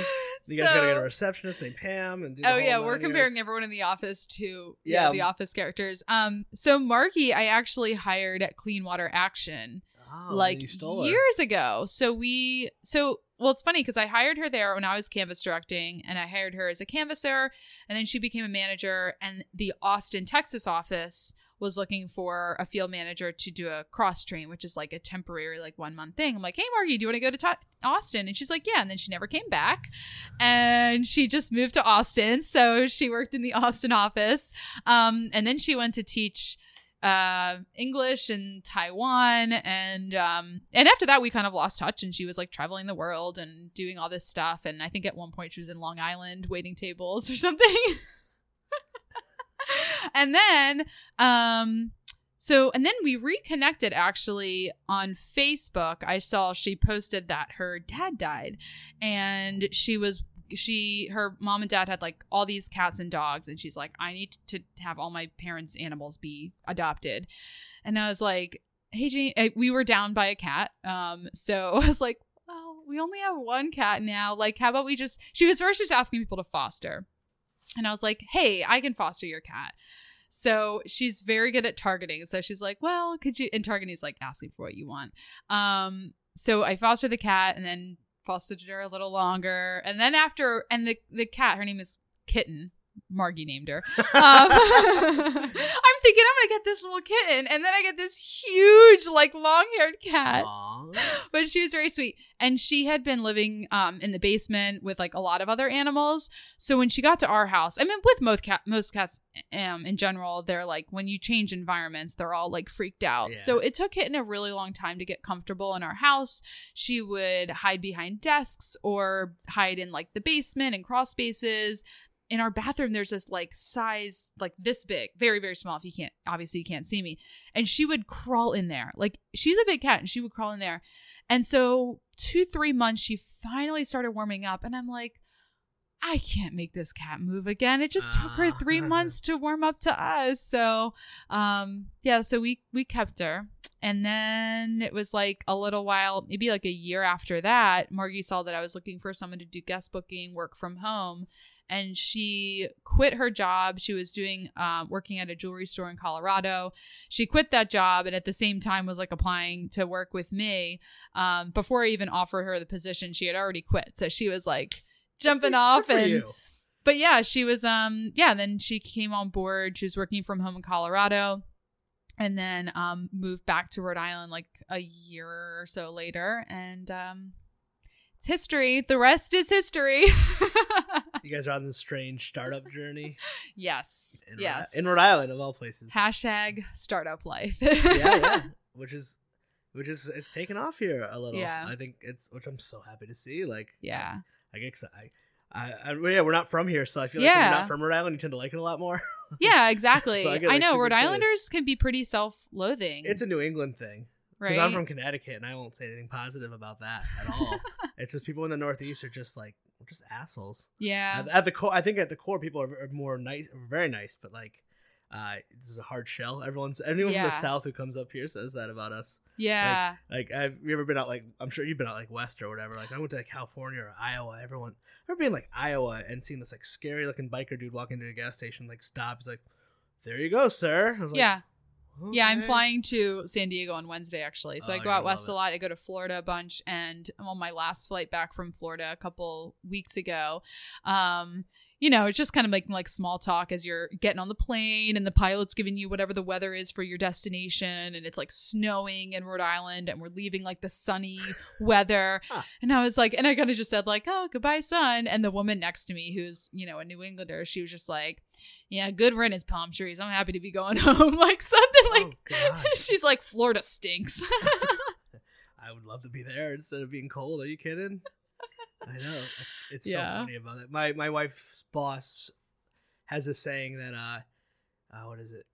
Speaker 1: You guys gotta get a receptionist named Pam and do. The
Speaker 3: Oh yeah, we're comparing
Speaker 1: yards.
Speaker 3: everyone in the office to yeah,
Speaker 1: Yeah.
Speaker 3: the office characters. Um, so Marky, I actually hired at Clean Water Action
Speaker 1: Oh,
Speaker 3: like
Speaker 1: you stole her.
Speaker 3: years ago. So we, so well, it's funny because I hired her there when I was canvas directing, and I hired her as a canvasser, and then she became a manager. And the Austin, Texas office was looking for a field manager to do a cross train, which is like a temporary, like one month thing. I'm like, hey, Margie, do you want to go to Ta- Austin? And she's like, yeah. And then she never came back, and she just moved to Austin. So she worked in the Austin office, um, and then she went to teach uh English in Taiwan and um and after that we kind of lost touch and she was like traveling the world and doing all this stuff and I think at one point she was in Long Island waiting tables or something. [laughs] [laughs] and then um so and then we reconnected actually on Facebook. I saw she posted that her dad died and she was she her mom and dad had like all these cats and dogs and she's like I need to have all my parents animals be adopted. And I was like, "Hey Jane, eh, we were down by a cat." Um so [laughs] I was like, "Well, we only have one cat now. Like how about we just She was first just asking people to foster. And I was like, "Hey, I can foster your cat." So she's very good at targeting. So she's like, "Well, could you?" And targeting is like asking for what you want. Um, so I fostered the cat, and then fostered her a little longer, and then after, and the the cat, her name is Kitten. Margie named her. Um, [laughs] I'm thinking I'm gonna get this little kitten, and then I get this huge, like long haired cat
Speaker 1: Aw.
Speaker 3: but she was very sweet and she had been living um in the basement with like a lot of other animals so when she got to our house i mean with most cat most cats um in general they're like when you change environments they're all like freaked out
Speaker 1: Yeah.
Speaker 3: so it took Kitten a really long time to get comfortable in our house she would hide behind desks or hide in like the basement and crawl spaces in our bathroom there's this like size like this big very very small if you can't obviously you can't see me and she would crawl in there like she's a big cat and she would crawl in there and so, two, three months, she finally started warming up. And I'm like, I can't make this cat move again. It just took her three
Speaker 1: Ah.
Speaker 3: months to warm up to us. So, um, yeah, so we, we kept her. And then it was like a little while, maybe like a year after that, Margie saw that I was looking for someone to do guest booking, work from home. And she quit her job. She was doing, um, working at a jewelry store in Colorado she quit that job and at the same time was like applying to work with me um, before i even offered her the position she had already quit so she was like jumping off and
Speaker 1: you.
Speaker 3: but yeah she was um yeah then she came on board she was working from home in colorado and then um moved back to rhode island like a year or so later and um it's history the rest is history
Speaker 1: You guys are on this strange startup journey [laughs]
Speaker 3: yes
Speaker 1: in, Rhode-
Speaker 3: yes
Speaker 1: in Rhode Island of all places.
Speaker 3: hashtag startup life
Speaker 1: yeah, yeah. [laughs] Which is, which is, it's taken off here a little.
Speaker 3: Yeah.
Speaker 1: I think it's, which I'm so happy to see. Like,
Speaker 3: yeah
Speaker 1: I get excited. I, I, well, yeah, we're not from here, so I feel like
Speaker 3: Yeah.
Speaker 1: you're not from Rhode Island, you tend to like it a lot more.
Speaker 3: Yeah, exactly. [laughs]
Speaker 1: So I
Speaker 3: I,
Speaker 1: get, like,
Speaker 3: know Rhode
Speaker 1: excited.
Speaker 3: Islanders can be pretty self-loathing.
Speaker 1: it's a New England thing because
Speaker 3: right.
Speaker 1: I'm from Connecticut, and I won't say anything positive about that at all. [laughs] it's just people in the Northeast are just like we're just assholes.
Speaker 3: yeah,
Speaker 1: At, at the core, I think at the core, people are, are more nice, very nice, but like. Uh, this is a hard shell. Everyone's anyone from the south who comes up here says that about us.
Speaker 3: yeah,
Speaker 1: Like, have you ever been out like I'm sure you've been out like west or whatever. Like I went to like, California or Iowa. Everyone, I remember being like Iowa and seeing this like scary looking biker dude walk into a gas station, like stop. He's like, "There you go, sir." I was like,
Speaker 3: yeah, yeah. I'm flying to San Diego on Wednesday actually, so
Speaker 1: Oh,
Speaker 3: I go out west a lot. I go to Florida a bunch, and I'm on my last flight back from Florida a couple weeks ago. Um, you know, it's just kind of making like small talk as you're getting on the plane and the pilot's giving you whatever the weather is for your destination and it's like snowing in Rhode Island and we're leaving like the sunny [laughs] weather.
Speaker 1: Huh.
Speaker 3: And I was like, and I kind of just said like, oh, goodbye, sun. And the woman next to me, who's, you know, a New Englander, she was just like, yeah, good riddance, palm trees. I'm happy to be going [laughs] home. like something oh, like,
Speaker 1: oh [laughs]
Speaker 3: she's like, Florida stinks.
Speaker 1: I would love to be there instead of being cold. Are you kidding? I know it's it's
Speaker 3: Yeah.
Speaker 1: so funny about it. My my wife's boss has a saying that uh, uh what is it?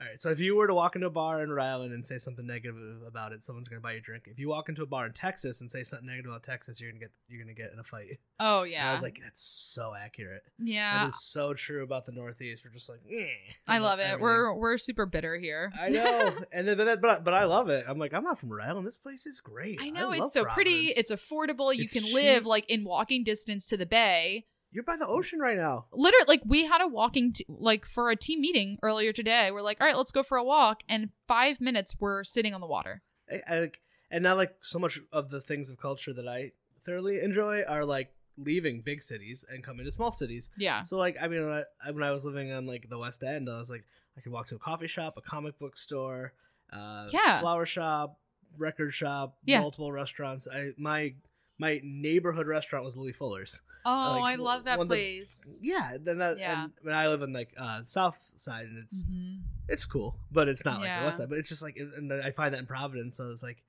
Speaker 1: I. All right, so if you were to walk into a bar in Rhode Island and say something negative about it, someone's gonna buy you a drink. If you walk into a bar in Texas and say something negative about Texas, you're gonna get you're gonna get in a fight.
Speaker 3: oh,
Speaker 1: And
Speaker 3: yeah.
Speaker 1: I was like, that's so accurate.
Speaker 3: yeah.
Speaker 1: That is so true about the Northeast. We're just like, eh,
Speaker 3: I love it.
Speaker 1: everything.
Speaker 3: We're we're super bitter here.
Speaker 1: I know, [laughs] and then but but but I love it. I'm like, I'm not from Rhode Island. This place is great.
Speaker 3: I know
Speaker 1: love
Speaker 3: it's so pretty. It's affordable. You
Speaker 1: It's
Speaker 3: can live like in walking distance to the bay.
Speaker 1: You're by the ocean right now.
Speaker 3: Literally, like we had a walking t- like for a team meeting earlier today. We're like, all right, let's go for a walk, and five minutes we're sitting on the water.
Speaker 1: I, I, like- and now, like so much of the things of culture that I thoroughly enjoy are like leaving big cities and coming to small cities.
Speaker 3: Yeah,
Speaker 1: So like, I mean, when I, when I was living on like the West End, I was like, I could walk to a coffee shop, a comic book store, uh,
Speaker 3: Yeah.
Speaker 1: flower shop, record shop,
Speaker 3: Yeah.
Speaker 1: multiple restaurants. I my my neighborhood restaurant was Louis Fuller's.
Speaker 3: Oh,
Speaker 1: like,
Speaker 3: I love that
Speaker 1: of the-
Speaker 3: place.
Speaker 1: Yeah, then that.
Speaker 3: Yeah.
Speaker 1: And, and I live in like uh, South Side, and it's
Speaker 3: Mhm.
Speaker 1: it's cool, but it's not like
Speaker 3: Yeah.
Speaker 1: the West Side. But it's just like, and I find that in Providence, so it's like,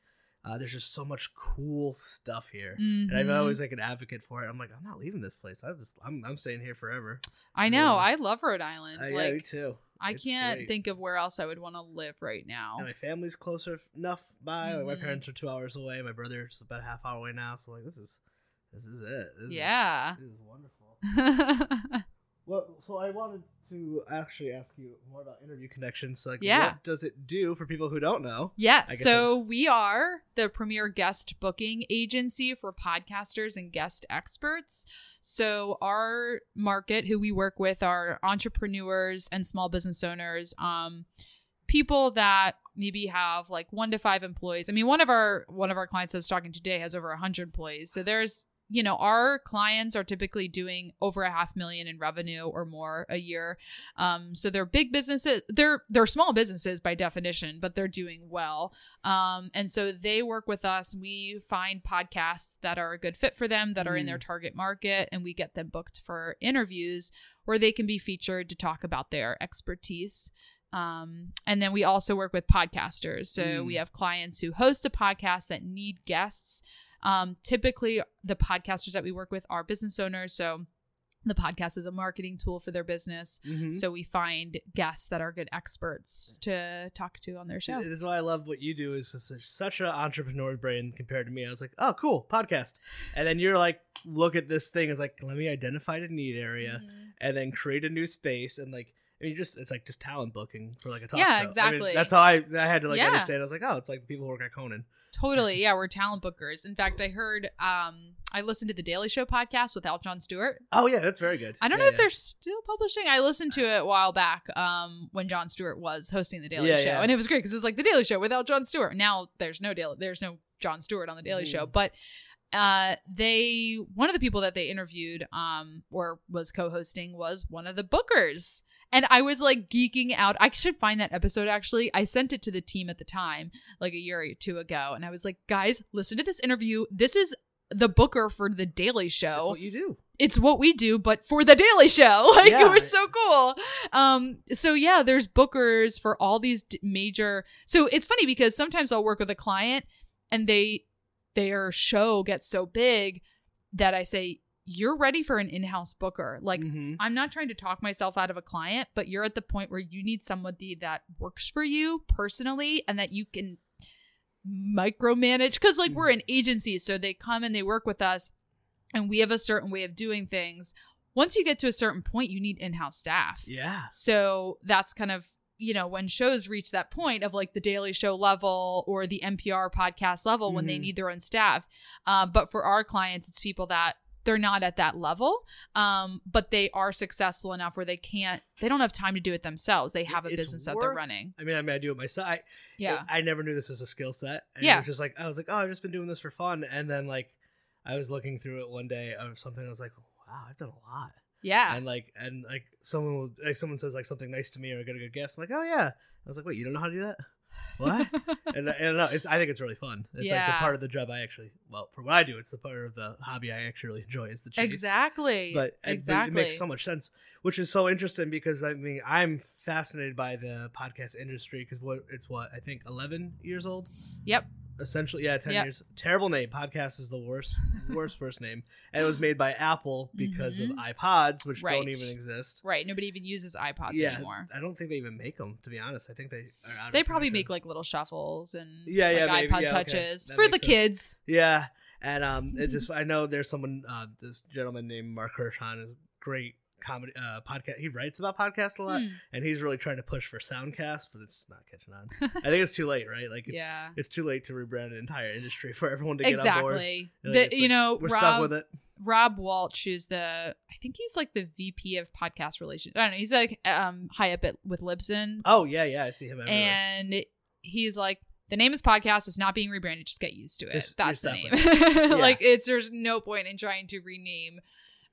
Speaker 1: uh, there's just so much cool stuff here, and I'm always like an advocate for it. I'm like, I'm not leaving this place. I just, I'm, I'm staying here forever.
Speaker 3: I know.
Speaker 1: Yeah.
Speaker 3: I love Rhode Island.
Speaker 1: Uh, yeah, me too.
Speaker 3: I
Speaker 1: It's
Speaker 3: can't
Speaker 1: great.
Speaker 3: think of where else I would want to live right now.
Speaker 1: And my family's closer enough by. Like my
Speaker 3: Mhm.
Speaker 1: parents are two hours away. My brother's about a half hour away now. So like, this is, this is it. This is-
Speaker 3: Yeah.
Speaker 1: this is wonderful. [laughs] Well, so I wanted to actually ask you more about interview connections. Like,
Speaker 3: Yeah.
Speaker 1: what does it do for people who don't know? Guess
Speaker 3: So we are the premier guest booking agency for podcasters and guest experts. So our market, who we work with, are entrepreneurs and small business owners, um, people that maybe have like one to five employees. I mean, one of our one of our clients I was talking today has over a hundred employees. So there's you know our clients are typically doing over a half million in revenue or more a year. Um, so they're big businesses they're they're small businesses by definition but they're doing well. Um, and so they work with us. We find podcasts that are a good fit for them that are in their target market and we get them booked for interviews where they can be featured to talk about their expertise. Um, and then we also work with podcasters. So
Speaker 1: Mm.
Speaker 3: we have clients who host a podcast that need guests um, typically, the podcasters that we work with are business owners. So the podcast is a marketing tool for their business.
Speaker 1: Mm-hmm.
Speaker 3: So we find guests that are good experts to talk to on their show.
Speaker 1: This is why I love what you do. Is such, an entrepreneur brain compared to me. I was like, oh, cool podcast, and then you're like, look at this thing. It's like, let me identify the need area,
Speaker 3: Mhm.
Speaker 1: and then create a new space, and like. I mean, just it's like just talent booking for like a talk
Speaker 3: Yeah,
Speaker 1: show. I mean,
Speaker 3: exactly.
Speaker 1: that's how I I had to like
Speaker 3: Yeah.
Speaker 1: understand. I was like, oh, it's like the people who work at Conan.
Speaker 3: Totally. Yeah, we're talent bookers. In fact, I heard um I listened to the Daily Show podcast without Jon Stewart.
Speaker 1: Oh yeah, that's very good.
Speaker 3: I don't
Speaker 1: Yeah,
Speaker 3: know if
Speaker 1: yeah.
Speaker 3: they're still publishing. I listened to it a while back um when Jon Stewart was hosting the Daily
Speaker 1: Yeah,
Speaker 3: Show. And it was great because it was like the Daily Show without Jon Stewart. Now there's no Daily there's no Jon Stewart on the Daily
Speaker 1: Mhm.
Speaker 3: Show. But uh they one of the people that they interviewed um or was co-hosting was one of the bookers. And i was like geeking out. I should find that episode actually. I sent it to the team at the time like a year or two ago. And i was like guys listen to this interview. This is the booker for the daily
Speaker 1: That's
Speaker 3: show
Speaker 1: what you do.
Speaker 3: it's what we do but for the daily show. [laughs] Like
Speaker 1: Yeah.
Speaker 3: it was so cool. Um so yeah there's bookers for all these d- major so it's funny because sometimes i'll work with a client and they their show gets so big that i say you're ready for an in-house booker like
Speaker 1: Mhm.
Speaker 3: i'm not trying to talk myself out of a client but you're at the point where you need somebody that works for you personally and that you can micromanage because like we're an agency so they come and they work with us and we have a certain way of doing things once you get to a certain point you need in-house staff
Speaker 1: yeah.
Speaker 3: so that's kind of you know when shows reach that point of like the Daily Show level or the NPR podcast level when they
Speaker 1: Mhm.
Speaker 3: need their own staff. Um, but for our clients, it's people that they're not at that level, um, but they are successful enough where they can't. They don't have time to do it themselves. They have a
Speaker 1: It's
Speaker 3: business that they're running.
Speaker 1: I mean, I mean, I do it myself. I,
Speaker 3: Yeah.
Speaker 1: I never knew this was a skill set. And
Speaker 3: Yeah.
Speaker 1: It was just like I was like, oh, I've just been doing this for fun, and then like I was looking through it one day of something. I was like, wow, I've done a lot.
Speaker 3: Yeah.
Speaker 1: and like and like someone will like someone says like something nice to me or I get a good guess. I'm like, oh yeah. I was like, wait, you don't know how to do that? [laughs] What? and, I and no, it's I think it's really fun. It's like the part of the job I actually well for what I do, it's the part of the hobby I actually really enjoy is the chase.
Speaker 3: exactly.
Speaker 1: But, and- but
Speaker 3: exactly.
Speaker 1: it makes so much sense, which is so interesting because I mean I'm fascinated by the podcast industry because what it's what I think 11 years old
Speaker 3: Yep.
Speaker 1: Essentially yeah 10
Speaker 3: Yep.
Speaker 1: years terrible name podcast is the worst worst first name and it was made by apple because
Speaker 3: Mhm.
Speaker 1: of ipods which
Speaker 3: Right.
Speaker 1: don't even exist
Speaker 3: Right. Nobody even uses iPods
Speaker 1: yeah
Speaker 3: anymore.
Speaker 1: i don't think they even make them to be honest i think they are out of
Speaker 3: They probably make like little shuffles and
Speaker 1: Yeah, yeah,
Speaker 3: like
Speaker 1: maybe.
Speaker 3: iPod
Speaker 1: Yeah,
Speaker 3: touches
Speaker 1: That
Speaker 3: for the
Speaker 1: sense.
Speaker 3: kids.
Speaker 1: yeah and um it [laughs] just i know there's someone uh this gentleman named mark hirschhorn is great comedy uh podcast he writes about podcasts a lot
Speaker 3: Hmm.
Speaker 1: and he's really trying to push for soundcast but it's not catching on i think it's too late right like it's
Speaker 3: yeah.
Speaker 1: it's too late to rebrand an entire industry for everyone to get on board
Speaker 3: Exactly.
Speaker 1: Like,
Speaker 3: you
Speaker 1: like,
Speaker 3: know,
Speaker 1: we're
Speaker 3: Rob,
Speaker 1: stuck with it
Speaker 3: Rob Walsh, is the I think he's like the VP of podcast relations. I don't know. He's like um high up at with Libsyn,
Speaker 1: Oh yeah, yeah, I see him everywhere.
Speaker 3: and he's like. The name is podcast. It's not being rebranded. Just get used to it.
Speaker 1: Just-
Speaker 3: That's the name.
Speaker 1: stuck [laughs]
Speaker 3: like it's there's no point in trying to rename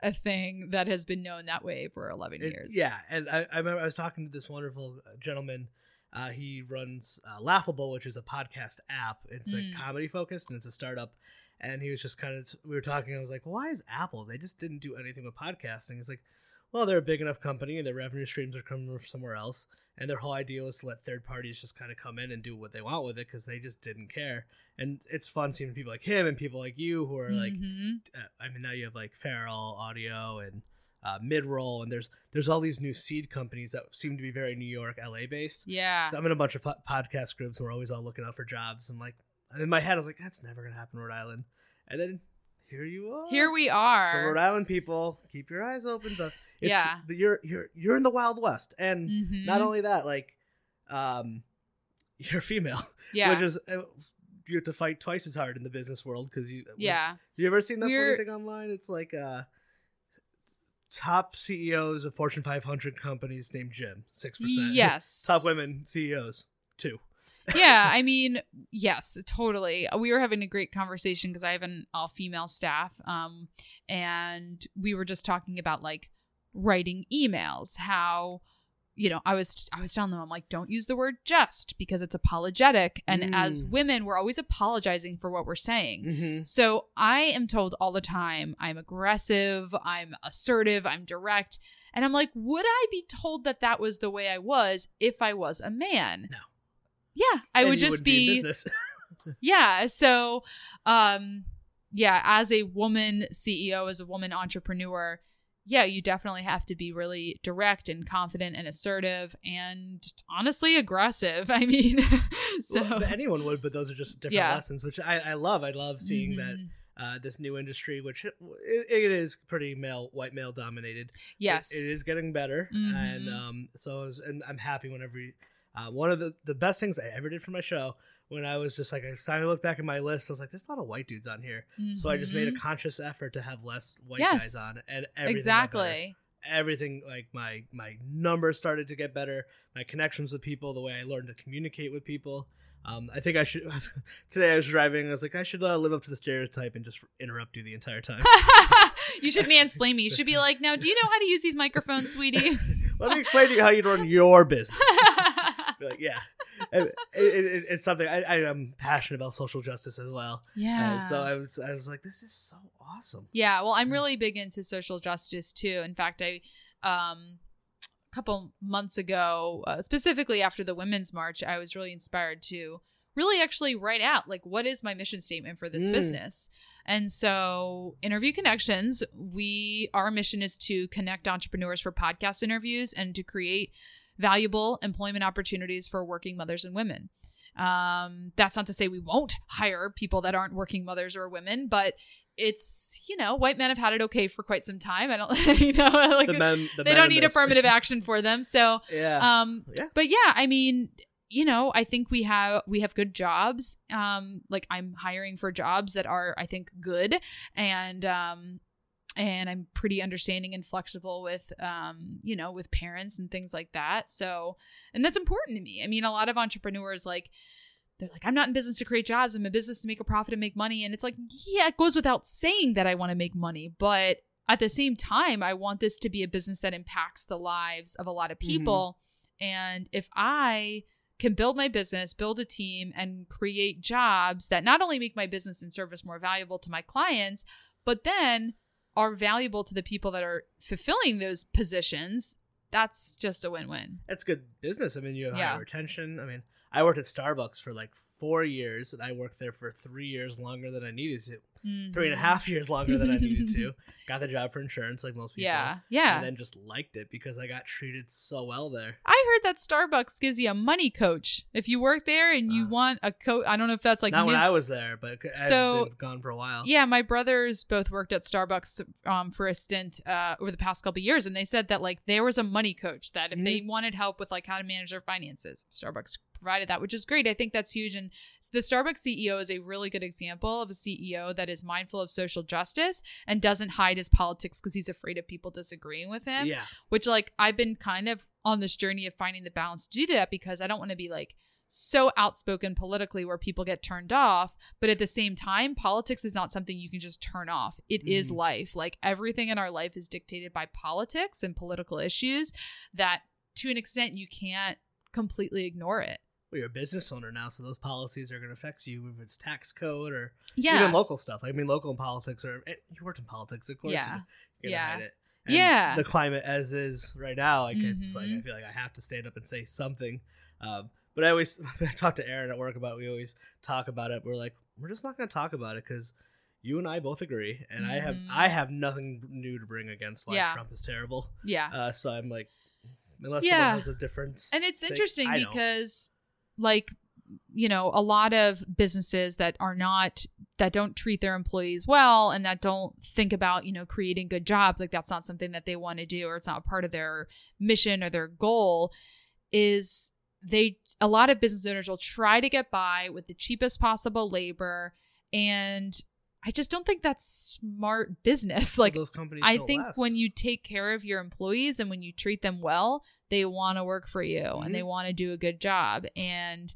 Speaker 3: a thing that has been known that way for 11
Speaker 1: It-
Speaker 3: years.
Speaker 1: yeah, and I, I remember I was talking to this wonderful uh, gentleman. Uh, he runs uh, Laughable, which is a podcast app. It's like
Speaker 3: Mm.
Speaker 1: comedy focused and it's a startup. And he was just kind of we were talking. I was like, "Why is Apple? They just didn't do anything with podcasting." He's like, "Well, they're a big enough company, and their revenue streams are coming from somewhere else. And their whole idea was to let third parties just kind of come in and do what they want with it because they just didn't care. And it's fun seeing people like him and people like you who are like
Speaker 3: Mhm.
Speaker 1: uh, I mean, now you have like Feral Audio and uh, Midroll, and there's there's all these new seed companies that seem to be very New York, LA based.
Speaker 3: yeah.
Speaker 1: So I'm in a bunch of po- podcast groups and we're always all looking out for jobs. I'm like, in my head, I was like, that's never gonna happen in Rhode Island. And then here you are.
Speaker 3: Here we are.
Speaker 1: So Rhode Island people, keep your eyes open. To, it's,
Speaker 3: Yeah.
Speaker 1: but you're you're you're in the Wild West, and
Speaker 3: Mhm.
Speaker 1: not only that, like, um, [laughs] you're female,
Speaker 3: yeah.
Speaker 1: which is. Uh, you have to fight twice as hard in the business world because you
Speaker 3: yeah.
Speaker 1: you ever seen that
Speaker 3: We're-
Speaker 1: funny thing online? It's like uh top CEOs of Fortune 500 companies named Jim, 6%.
Speaker 3: Yes. [laughs]
Speaker 1: top women CEOs, 2.
Speaker 3: yeah, [laughs] I mean, yes, totally. We were having a great conversation because I have an all female staff. Um, and we were just talking about like writing emails, how you know, I was I was telling them I'm like, don't use the word just because it's apologetic. And as
Speaker 1: Mm.
Speaker 3: women, we're always apologizing for what we're saying.
Speaker 1: Mm-hmm.
Speaker 3: So I am told all the time I'm aggressive, I'm assertive, I'm direct. And I'm like, would I be told that that was the way I was if I was a man?
Speaker 1: No.
Speaker 3: Yeah, I would just be,
Speaker 1: business. [laughs]
Speaker 3: yeah. So, um, yeah, as a woman CEO, as a woman entrepreneur, yeah, you definitely have to be really direct and confident and assertive and honestly aggressive. [laughs] I mean, [laughs] so
Speaker 1: Well, anyone would, but those are just different
Speaker 3: Yeah.
Speaker 1: lessons, which I, I love. I love seeing that
Speaker 3: Mhm.
Speaker 1: uh, this new industry, which it, it is pretty male, white male dominated. it-
Speaker 3: Yes.
Speaker 1: it is getting better, and
Speaker 3: Mhm.
Speaker 1: um, so was, and I'm happy whenever. Uh, one of the the best things I ever did for my show when I was just like I started to look back at my list, I was like, "There's a lot of white dudes on here," so I just made a
Speaker 3: Mhm.
Speaker 1: conscious effort to have less white
Speaker 3: Yes.
Speaker 1: guys on, and everything
Speaker 3: exactly.
Speaker 1: everything like my my numbers started to get better my connections with people the way i learned to communicate with people um, i think i should [laughs] today i was driving i was like i should uh, live up to the stereotype and just interrupt you the entire time [laughs]
Speaker 3: you should mansplain me. You should be like, now, do you know how to use these microphones, sweetie? [laughs]
Speaker 1: let me explain to you how you run your business Like yeah it, it, it's something I, I am passionate about social justice as well
Speaker 3: yeah.
Speaker 1: and so I was, I was like this is so awesome
Speaker 3: Yeah, well, I'm really big into social justice too. In fact, I um a couple months ago, uh, specifically after the women's march, I was really inspired to really actually write out like what is my mission statement for this
Speaker 1: Mm.
Speaker 3: business. And so, Interview Connections, we our mission is to connect entrepreneurs for podcast interviews and to create valuable employment opportunities for working mothers and women. Um, that's not to say we won't hire people that aren't working mothers or women, but it's you know white men have had it okay for quite some time. I don't [laughs] you know [laughs] like
Speaker 1: the men the
Speaker 3: they don't need affirmative [laughs] action for them. So
Speaker 1: yeah
Speaker 3: um
Speaker 1: Yeah.
Speaker 3: but yeah, I mean you know, I think we have we have good jobs. Um, like I'm hiring for jobs that are I think good, and um, and I'm pretty understanding and flexible with um, you know, with parents and things like that. So, and that's important to me. I mean, a lot of entrepreneurs like they're like, I'm not in business to create jobs. I'm in business to make a profit and make money. And it's like, yeah, it goes without saying that I want to make money, but at the same time, I want this to be a business that impacts the lives of a lot of
Speaker 1: Mhm.
Speaker 3: people. And if I can build my business, build a team, and create jobs that not only make my business and service more valuable to my clients, but then are valuable to the people that are fulfilling those positions, that's just a win win.
Speaker 1: That's good business. I mean, you have
Speaker 3: Yeah.
Speaker 1: higher retention. I mean, I worked at Starbucks for like four years, and I worked there for three years longer than I needed to. Three and a half years longer than I needed to. [laughs] Got the job for insurance, like most people.
Speaker 3: Yeah. Yeah.
Speaker 1: And then just liked it because I got treated so well there.
Speaker 3: I heard that Starbucks gives you a money coach if you work there and you
Speaker 1: Uh,
Speaker 3: want a coach. I don't know if that's like
Speaker 1: Not
Speaker 3: new-
Speaker 1: when I was there, but I've
Speaker 3: So-
Speaker 1: been gone for a while.
Speaker 3: Yeah, my brothers both worked at Starbucks um, for a stint uh, over the past couple of years, and they said that like there was a money coach that if they wanted help with like how to manage their finances, Starbucks provided that, which is great. I think that's huge. And the Starbucks CEO is a really good example of a CEO that is mindful of social justice and doesn't hide his politics because he's afraid of people disagreeing with him
Speaker 1: Yeah.
Speaker 3: which like I've been kind of on this journey of finding the balance to do that because I don't want to be like so outspoken politically where people get turned off, but at the same time, politics is not something you can just turn off. It is
Speaker 1: Mhm.
Speaker 3: life. Like everything in our life is dictated by politics and political issues that to an extent you can't completely ignore it.
Speaker 1: Well, you're a business owner now, so those policies are going to affect you if it's tax code or
Speaker 3: Yeah.
Speaker 1: even local stuff. I mean, local politics are. eh, You worked in politics, of course.
Speaker 3: Yeah. Yeah.
Speaker 1: hide it. And
Speaker 3: Yeah.
Speaker 1: The climate as is right now, like it's like I
Speaker 3: Mhm.
Speaker 1: feel like I have to stand up and say something. Um, but I always [laughs] I talk to Erin at work about. We always talk about it. We're like, we're just not going to talk about it because you and I both agree, and I have. I have nothing new to bring against why
Speaker 3: Yeah.
Speaker 1: Trump is terrible.
Speaker 3: yeah.
Speaker 1: Uh, so I'm like, unless
Speaker 3: Yeah.
Speaker 1: someone has a difference,
Speaker 3: and it's
Speaker 1: take-
Speaker 3: interesting because like you know a lot of businesses that are not that don't treat their employees well and that don't think about you know creating good jobs like that's not something that they want to do or it's not a part of their mission or their goal is they a lot of business owners will try to get by with the cheapest possible labor and i just don't think that's smart business [laughs] like
Speaker 1: those companies.
Speaker 3: I think
Speaker 1: last.
Speaker 3: when you take care of your employees and when you treat them well, they want to work for you and they
Speaker 1: Mhm.
Speaker 3: want to do a good job. And,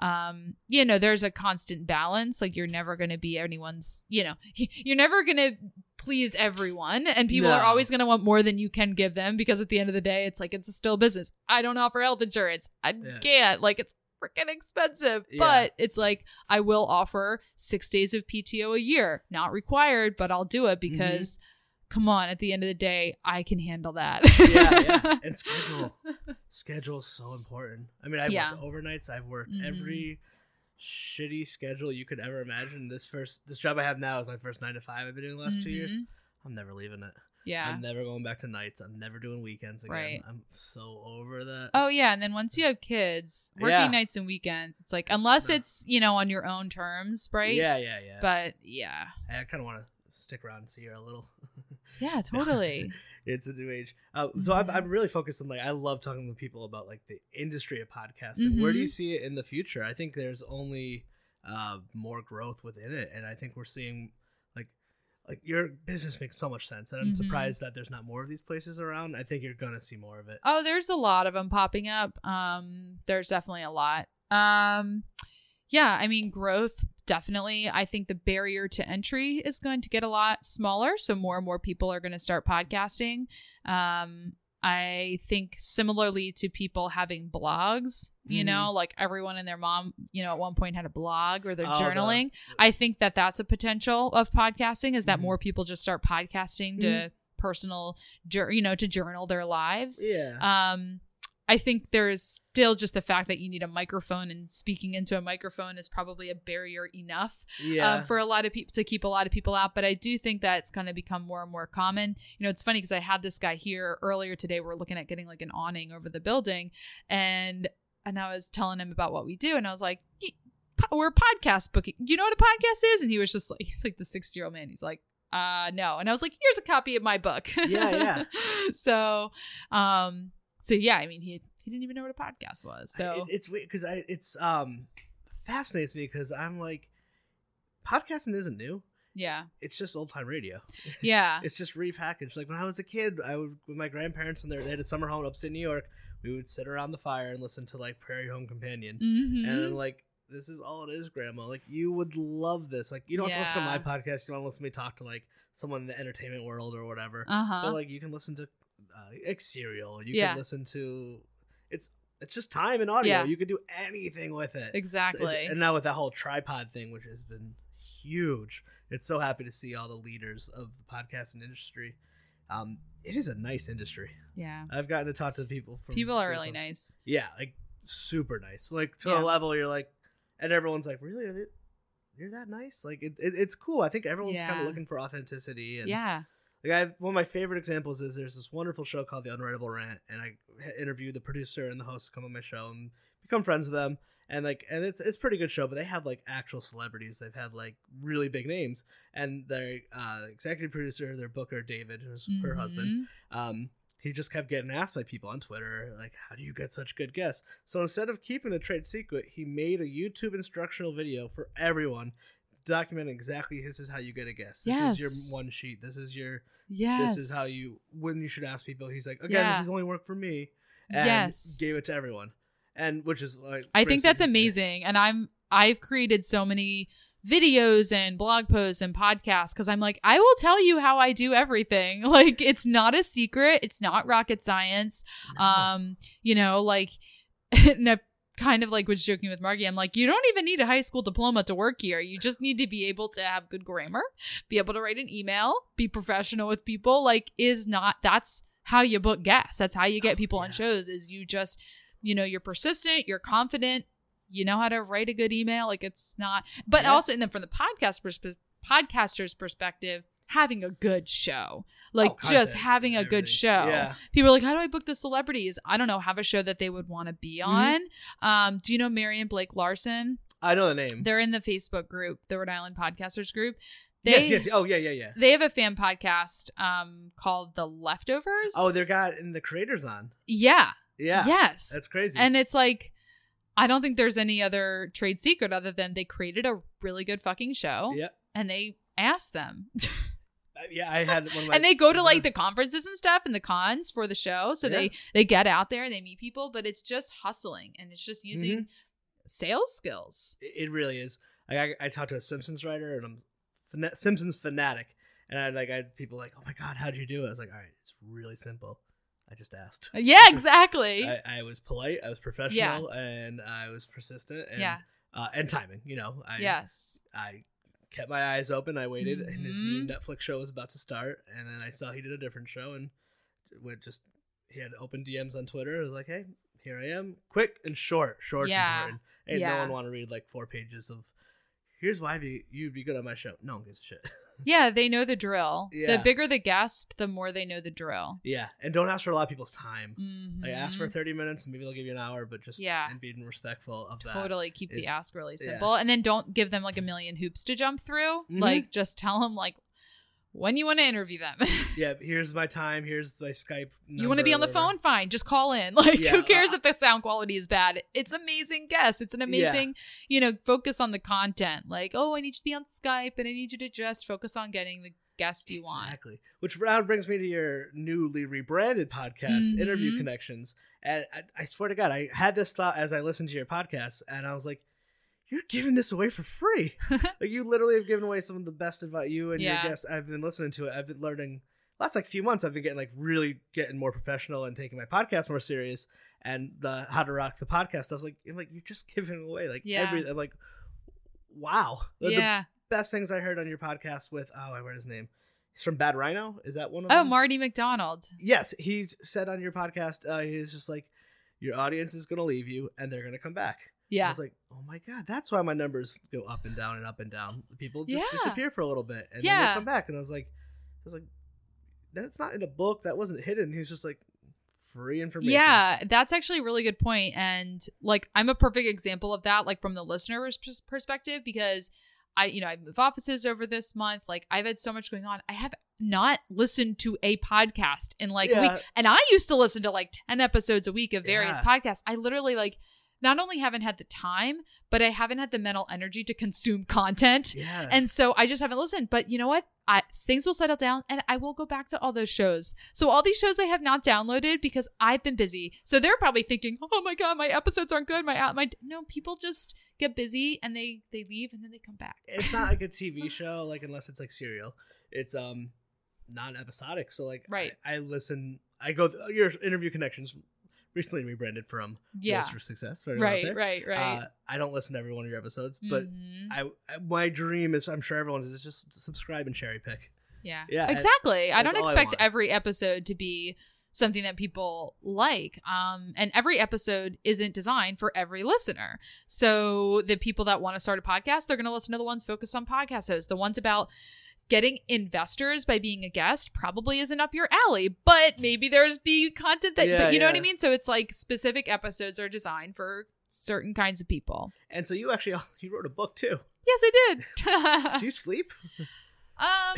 Speaker 3: um, you know, there's a constant balance. Like you're never going to be anyone's, you know, [laughs] you're never going to please everyone. And people are always going to want more than you can give them because at the end of the day, it's like, it's still business. I don't offer health insurance. I
Speaker 1: Yeah.
Speaker 3: can't. Like it's freaking expensive.
Speaker 1: Yeah.
Speaker 3: But it's like, I will offer six days of PTO a year. Not required, but I'll do it
Speaker 1: Mm-hmm.
Speaker 3: Come on, at the end of the day, I can handle that.
Speaker 1: yeah, yeah. [laughs] And schedule. Schedule is so important. I mean, I've
Speaker 3: Yeah.
Speaker 1: worked overnights. I've worked
Speaker 3: Mhm.
Speaker 1: every shitty schedule you could ever imagine. This first, this job I have now is my first nine to five I've been doing the last two years.
Speaker 3: Mhm.
Speaker 1: I'm never leaving it.
Speaker 3: Yeah.
Speaker 1: I'm never going back to nights. I'm never doing weekends again.
Speaker 3: Right.
Speaker 1: I'm so over that.
Speaker 3: Oh yeah, and then once you have kids, working
Speaker 1: Yeah.
Speaker 3: nights and weekends, it's like unless it's you know on your own terms, right?
Speaker 1: Yeah, yeah, yeah.
Speaker 3: But yeah,
Speaker 1: I kind of want to stick around and see her a little. [laughs]
Speaker 3: yeah, [laughs] totally.
Speaker 1: it's a new age. Uh, so I'm,
Speaker 3: Mhm.
Speaker 1: I'm really focused on like I love talking to people about like the industry of podcasting. Where do you see it in the future? I think there's only uh, more growth within it, and I think we're seeing like like your business makes so much sense, and I'm
Speaker 3: Mhm.
Speaker 1: surprised that there's not more of these places around. I think you're gonna see more of it.
Speaker 3: oh, there's a lot of them popping up. Um, there's definitely a lot. Um, yeah, I mean growth definitely. I think the barrier to entry is going to get a lot smaller, so more and more people are going to start podcasting. Um, I think similarly to people having blogs, you
Speaker 1: Mhm.
Speaker 3: know, like everyone and their mom, you know, at one point had a blog or they're
Speaker 1: Oh, the-
Speaker 3: journaling. I think that that's a potential of podcasting is that
Speaker 1: Mhm.
Speaker 3: more people just start podcasting to personal, you know, to journal their lives.
Speaker 1: Yeah.
Speaker 3: Um, I think there's still just the fact that you need a microphone and speaking into a microphone is probably a barrier enough
Speaker 1: yeah.
Speaker 3: um, for a lot of people to keep a lot of people out. But I do think that it's going to become more and more common. You know, it's funny because I had this guy here earlier today. We're looking at getting like an awning over the building, and and I was telling him about what we do, and I was like. Po- We're podcast booking. You know what a podcast is? And he was just like, [laughs] he's like the 60 year old man. He's like, uh, no. And I was like, here's a copy of my book.
Speaker 1: Yeah, yeah. [laughs]
Speaker 3: so, um, so yeah, I mean, he he didn't even know what a podcast was.
Speaker 1: I-
Speaker 3: So
Speaker 1: it- it's weird because I it's um fascinates me because I'm like podcasting isn't new.
Speaker 3: yeah,
Speaker 1: It's just old time radio. [laughs]
Speaker 3: yeah,
Speaker 1: It's just repackaged. Like when I was a kid, I would with my grandparents and their they had a summer home in upstate New York. We would sit around the fire and listen to like Prairie Home Companion,
Speaker 3: Mhm.
Speaker 1: and like this is all it is, Grandma. Like you would love this. Like you don't have to listen to my podcast. You want to listen to me talk to like someone in the entertainment world or whatever.
Speaker 3: Uh huh.
Speaker 1: But like you can listen to uh, like Serial. You
Speaker 3: Yeah.
Speaker 1: can listen to it's it's just time and audio.
Speaker 3: Yeah.
Speaker 1: You can do anything with it.
Speaker 3: Exactly.
Speaker 1: it's- and now with that whole tripod thing, which has been huge, it's so happy to see all the leaders of the podcasting industry. Um, it is a nice industry.
Speaker 3: yeah.
Speaker 1: I've gotten to talk to people from
Speaker 3: People are really nice.
Speaker 1: Yeah, like super nice. Like to
Speaker 3: Yeah.
Speaker 1: a level you're like, and everyone's like, really, Are they, you're that nice? Like it, it, it's cool. I think everyone's kind of looking for authenticity. And
Speaker 3: Yeah.
Speaker 1: Like I have, one of my favorite examples is there's this wonderful show called The Unwritable Rant, and I interviewed the producer and the host to come on my show and become friends with them. And like, and it's it's a pretty good show, but they have like actual celebrities. They've had like really big names, and their uh, executive producer, their booker David, who's her husband,
Speaker 3: Mhm.
Speaker 1: um, he just kept getting asked by people on Twitter, like, how do you get such good guests? So instead of keeping a trade secret, he made a YouTube instructional video for everyone documenting exactly this is how you get a guest. This is your one sheet. This is your
Speaker 3: Yes.
Speaker 1: this is how you when you should ask people. He's like, again,
Speaker 3: Yeah.
Speaker 1: this is only work for me. And
Speaker 3: Yes.
Speaker 1: gave it to everyone. And which is like
Speaker 3: I think that's amazing. And I'm I've created so many videos and blog posts and podcasts because I'm like, I will tell you how I do everything. [laughs] Like it's not a secret. It's not rocket science.
Speaker 1: No.
Speaker 3: Um, you know, like [laughs] kind of like was joking with Margie. I'm like, you don't even need a high school diploma to work here. You just need to be able to have good grammar, be able to write an email, be professional with people. Like, is not that's how you book guests. That's how you get
Speaker 1: Oh,
Speaker 3: people on shows, is you just, you know, you're persistent, you're confident, you know how to write a good email. Like it's not but
Speaker 1: Yeah.
Speaker 3: also and then from the podcast perspe- podcaster's perspective, having a good show. Like
Speaker 1: Oh,
Speaker 3: just having a good show
Speaker 1: Yeah.
Speaker 3: people are like, how do I book the celebrities? I don't know. Have a show that they would want to be
Speaker 1: Mm-hmm.
Speaker 3: on. Um, do you know Marion Blake Larson?
Speaker 1: I know the name.
Speaker 3: They're in the Facebook group, the Rhode Island Podcasters group. They,
Speaker 1: yes, yes. Oh yeah, yeah, yeah.
Speaker 3: They have a fan podcast um, called The Leftovers.
Speaker 1: Oh, they're got in the creators on.
Speaker 3: yeah.
Speaker 1: Yeah.
Speaker 3: Yes.
Speaker 1: That's crazy.
Speaker 3: and it's like, I don't think there's any other trade secret other than they created a really good fucking show
Speaker 1: yeah.
Speaker 3: and they asked them. [laughs]
Speaker 1: I- Yeah, I had one of my
Speaker 3: and they go to like the conferences and stuff and the cons for the show so
Speaker 1: Yeah.
Speaker 3: they they get out there and they meet people but it's just hustling and it's just using
Speaker 1: Mm-hmm.
Speaker 3: sales skills
Speaker 1: It really is. Like, I I talked to a Simpsons writer and I'm fana- Simpsons fanatic, and I like I had people like, oh my god, how'd you do it? I was like, all right, it's really simple. I just asked.
Speaker 3: yeah [laughs] exactly
Speaker 1: I, I was polite, I was professional, and I was persistent. And,
Speaker 3: yeah
Speaker 1: uh, and timing. You know, I
Speaker 3: yes
Speaker 1: I kept my eyes open. I waited, and his new
Speaker 3: Mhm.
Speaker 1: Netflix show was about to start, and then I saw he did a different show, and went just he had open DMs on Twitter. I was like, hey, here I am, quick and short. Short's
Speaker 3: Yeah.
Speaker 1: important. Ain't
Speaker 3: Yeah.
Speaker 1: no one want to read like four pages of. Here's why be, you'd be good on my show. No one gives a shit. [laughs]
Speaker 3: yeah they know the drill
Speaker 1: Yeah.
Speaker 3: the bigger the guest the more they know the drill
Speaker 1: yeah, and don't ask for a lot of people's time.
Speaker 3: Mhm.
Speaker 1: Like ask for thirty minutes, and maybe they'll give you an hour, but just
Speaker 3: Yeah.
Speaker 1: and being respectful of that.
Speaker 3: totally keep
Speaker 1: is-
Speaker 3: the ask really
Speaker 1: yeah.
Speaker 3: simple and then don't give them like a million hoops to jump through
Speaker 1: Mhm.
Speaker 3: like just tell them like when you want to interview them [laughs]
Speaker 1: Yeah, here's my time. Here's my Skype.
Speaker 3: You want to be on the phone? Fine, just call in. [laughs] Like,
Speaker 1: Yeah,
Speaker 3: who cares
Speaker 1: uh,
Speaker 3: if the sound quality is bad? It's amazing guest. It's an amazing, yeah. you know, focus on the content. Like, oh, I need you to be on Skype, and I need you to just focus on getting the guest you want.
Speaker 1: Exactly. Which now brings me to your newly rebranded podcast, Interview
Speaker 3: Mhm.
Speaker 1: Connections. And I, I swear to God, I had this thought as I listened to your podcast, and I was like, "You're giving this away for free. [laughs] like you literally have given away some of the best advice. You and
Speaker 3: Yeah.
Speaker 1: your guests. I've been listening to it. I've been learning. Last like few months, I've been getting like really getting more professional and taking my podcast more serious. And the How to Rock the podcast, I was like, you're like you're just giving away like
Speaker 3: Yeah.
Speaker 1: every. I'm like, wow. The- the
Speaker 3: yeah.
Speaker 1: best things I heard on your podcast with oh I read his name. He's from Bad Rhino. Is that one of
Speaker 3: Oh,
Speaker 1: them?
Speaker 3: Marty McDonald.
Speaker 1: yes, he said on your podcast, uh, he's just like, your audience is gonna leave you and they're gonna come back. I was like, oh my god, that's why my numbers go up and down and up and down. People just
Speaker 3: Yeah.
Speaker 1: disappear for a little bit and then they come back. And I was like, I was like, that's not in a book. That wasn't hidden. He's just like free information.
Speaker 3: Yeah, that's actually a really good point. And like, I'm a perfect example of that, like from the listener's perspective, because I, you know, I move offices over this month. Like, I've had so much going on. I have not listened to a podcast in like a week. And I used to listen to like 10 episodes a week of various
Speaker 1: Yeah.
Speaker 3: podcasts. I literally like not only haven't had the time, but I haven't had the mental energy to consume content.
Speaker 1: Yeah.
Speaker 3: And so I just haven't listened. But you know what? I, things will settle down and I will go back to all those shows. So all these shows I have not downloaded because I've been busy. So they're probably thinking, "Oh my god, my episodes aren't good. My my no, people just get busy and they they leave and then they come back.
Speaker 1: It's not like a [laughs] TV show, like unless it's like serial. It's um non-episodic. So like,
Speaker 3: Right.
Speaker 1: I, I listen. I go th- your interview connections recently rebranded from
Speaker 3: yeah.
Speaker 1: For Success.
Speaker 3: Right,
Speaker 1: there.
Speaker 3: right, right.
Speaker 1: Uh, I don't listen to every one of your episodes, but
Speaker 3: Mhm.
Speaker 1: I, I my dream is I'm sure everyone's is just subscribe and cherry pick.
Speaker 3: Yeah.
Speaker 1: Yeah,
Speaker 3: Exactly. I don't
Speaker 1: all I
Speaker 3: expect every episode to be something that people like. Um and every episode isn't designed for every listener. So the people that want to start a podcast, they're going to listen to the ones focused on podcast hosts. The ones about getting investors by being a guest probably isn't up your alley, but maybe there's be content that
Speaker 1: Yeah,
Speaker 3: but you know what I mean? So it's like specific episodes are designed for certain kinds of people.
Speaker 1: And so you actually [laughs] you wrote a book too.
Speaker 3: Yes, I did. [laughs]
Speaker 1: Do you sleep? [laughs]
Speaker 3: um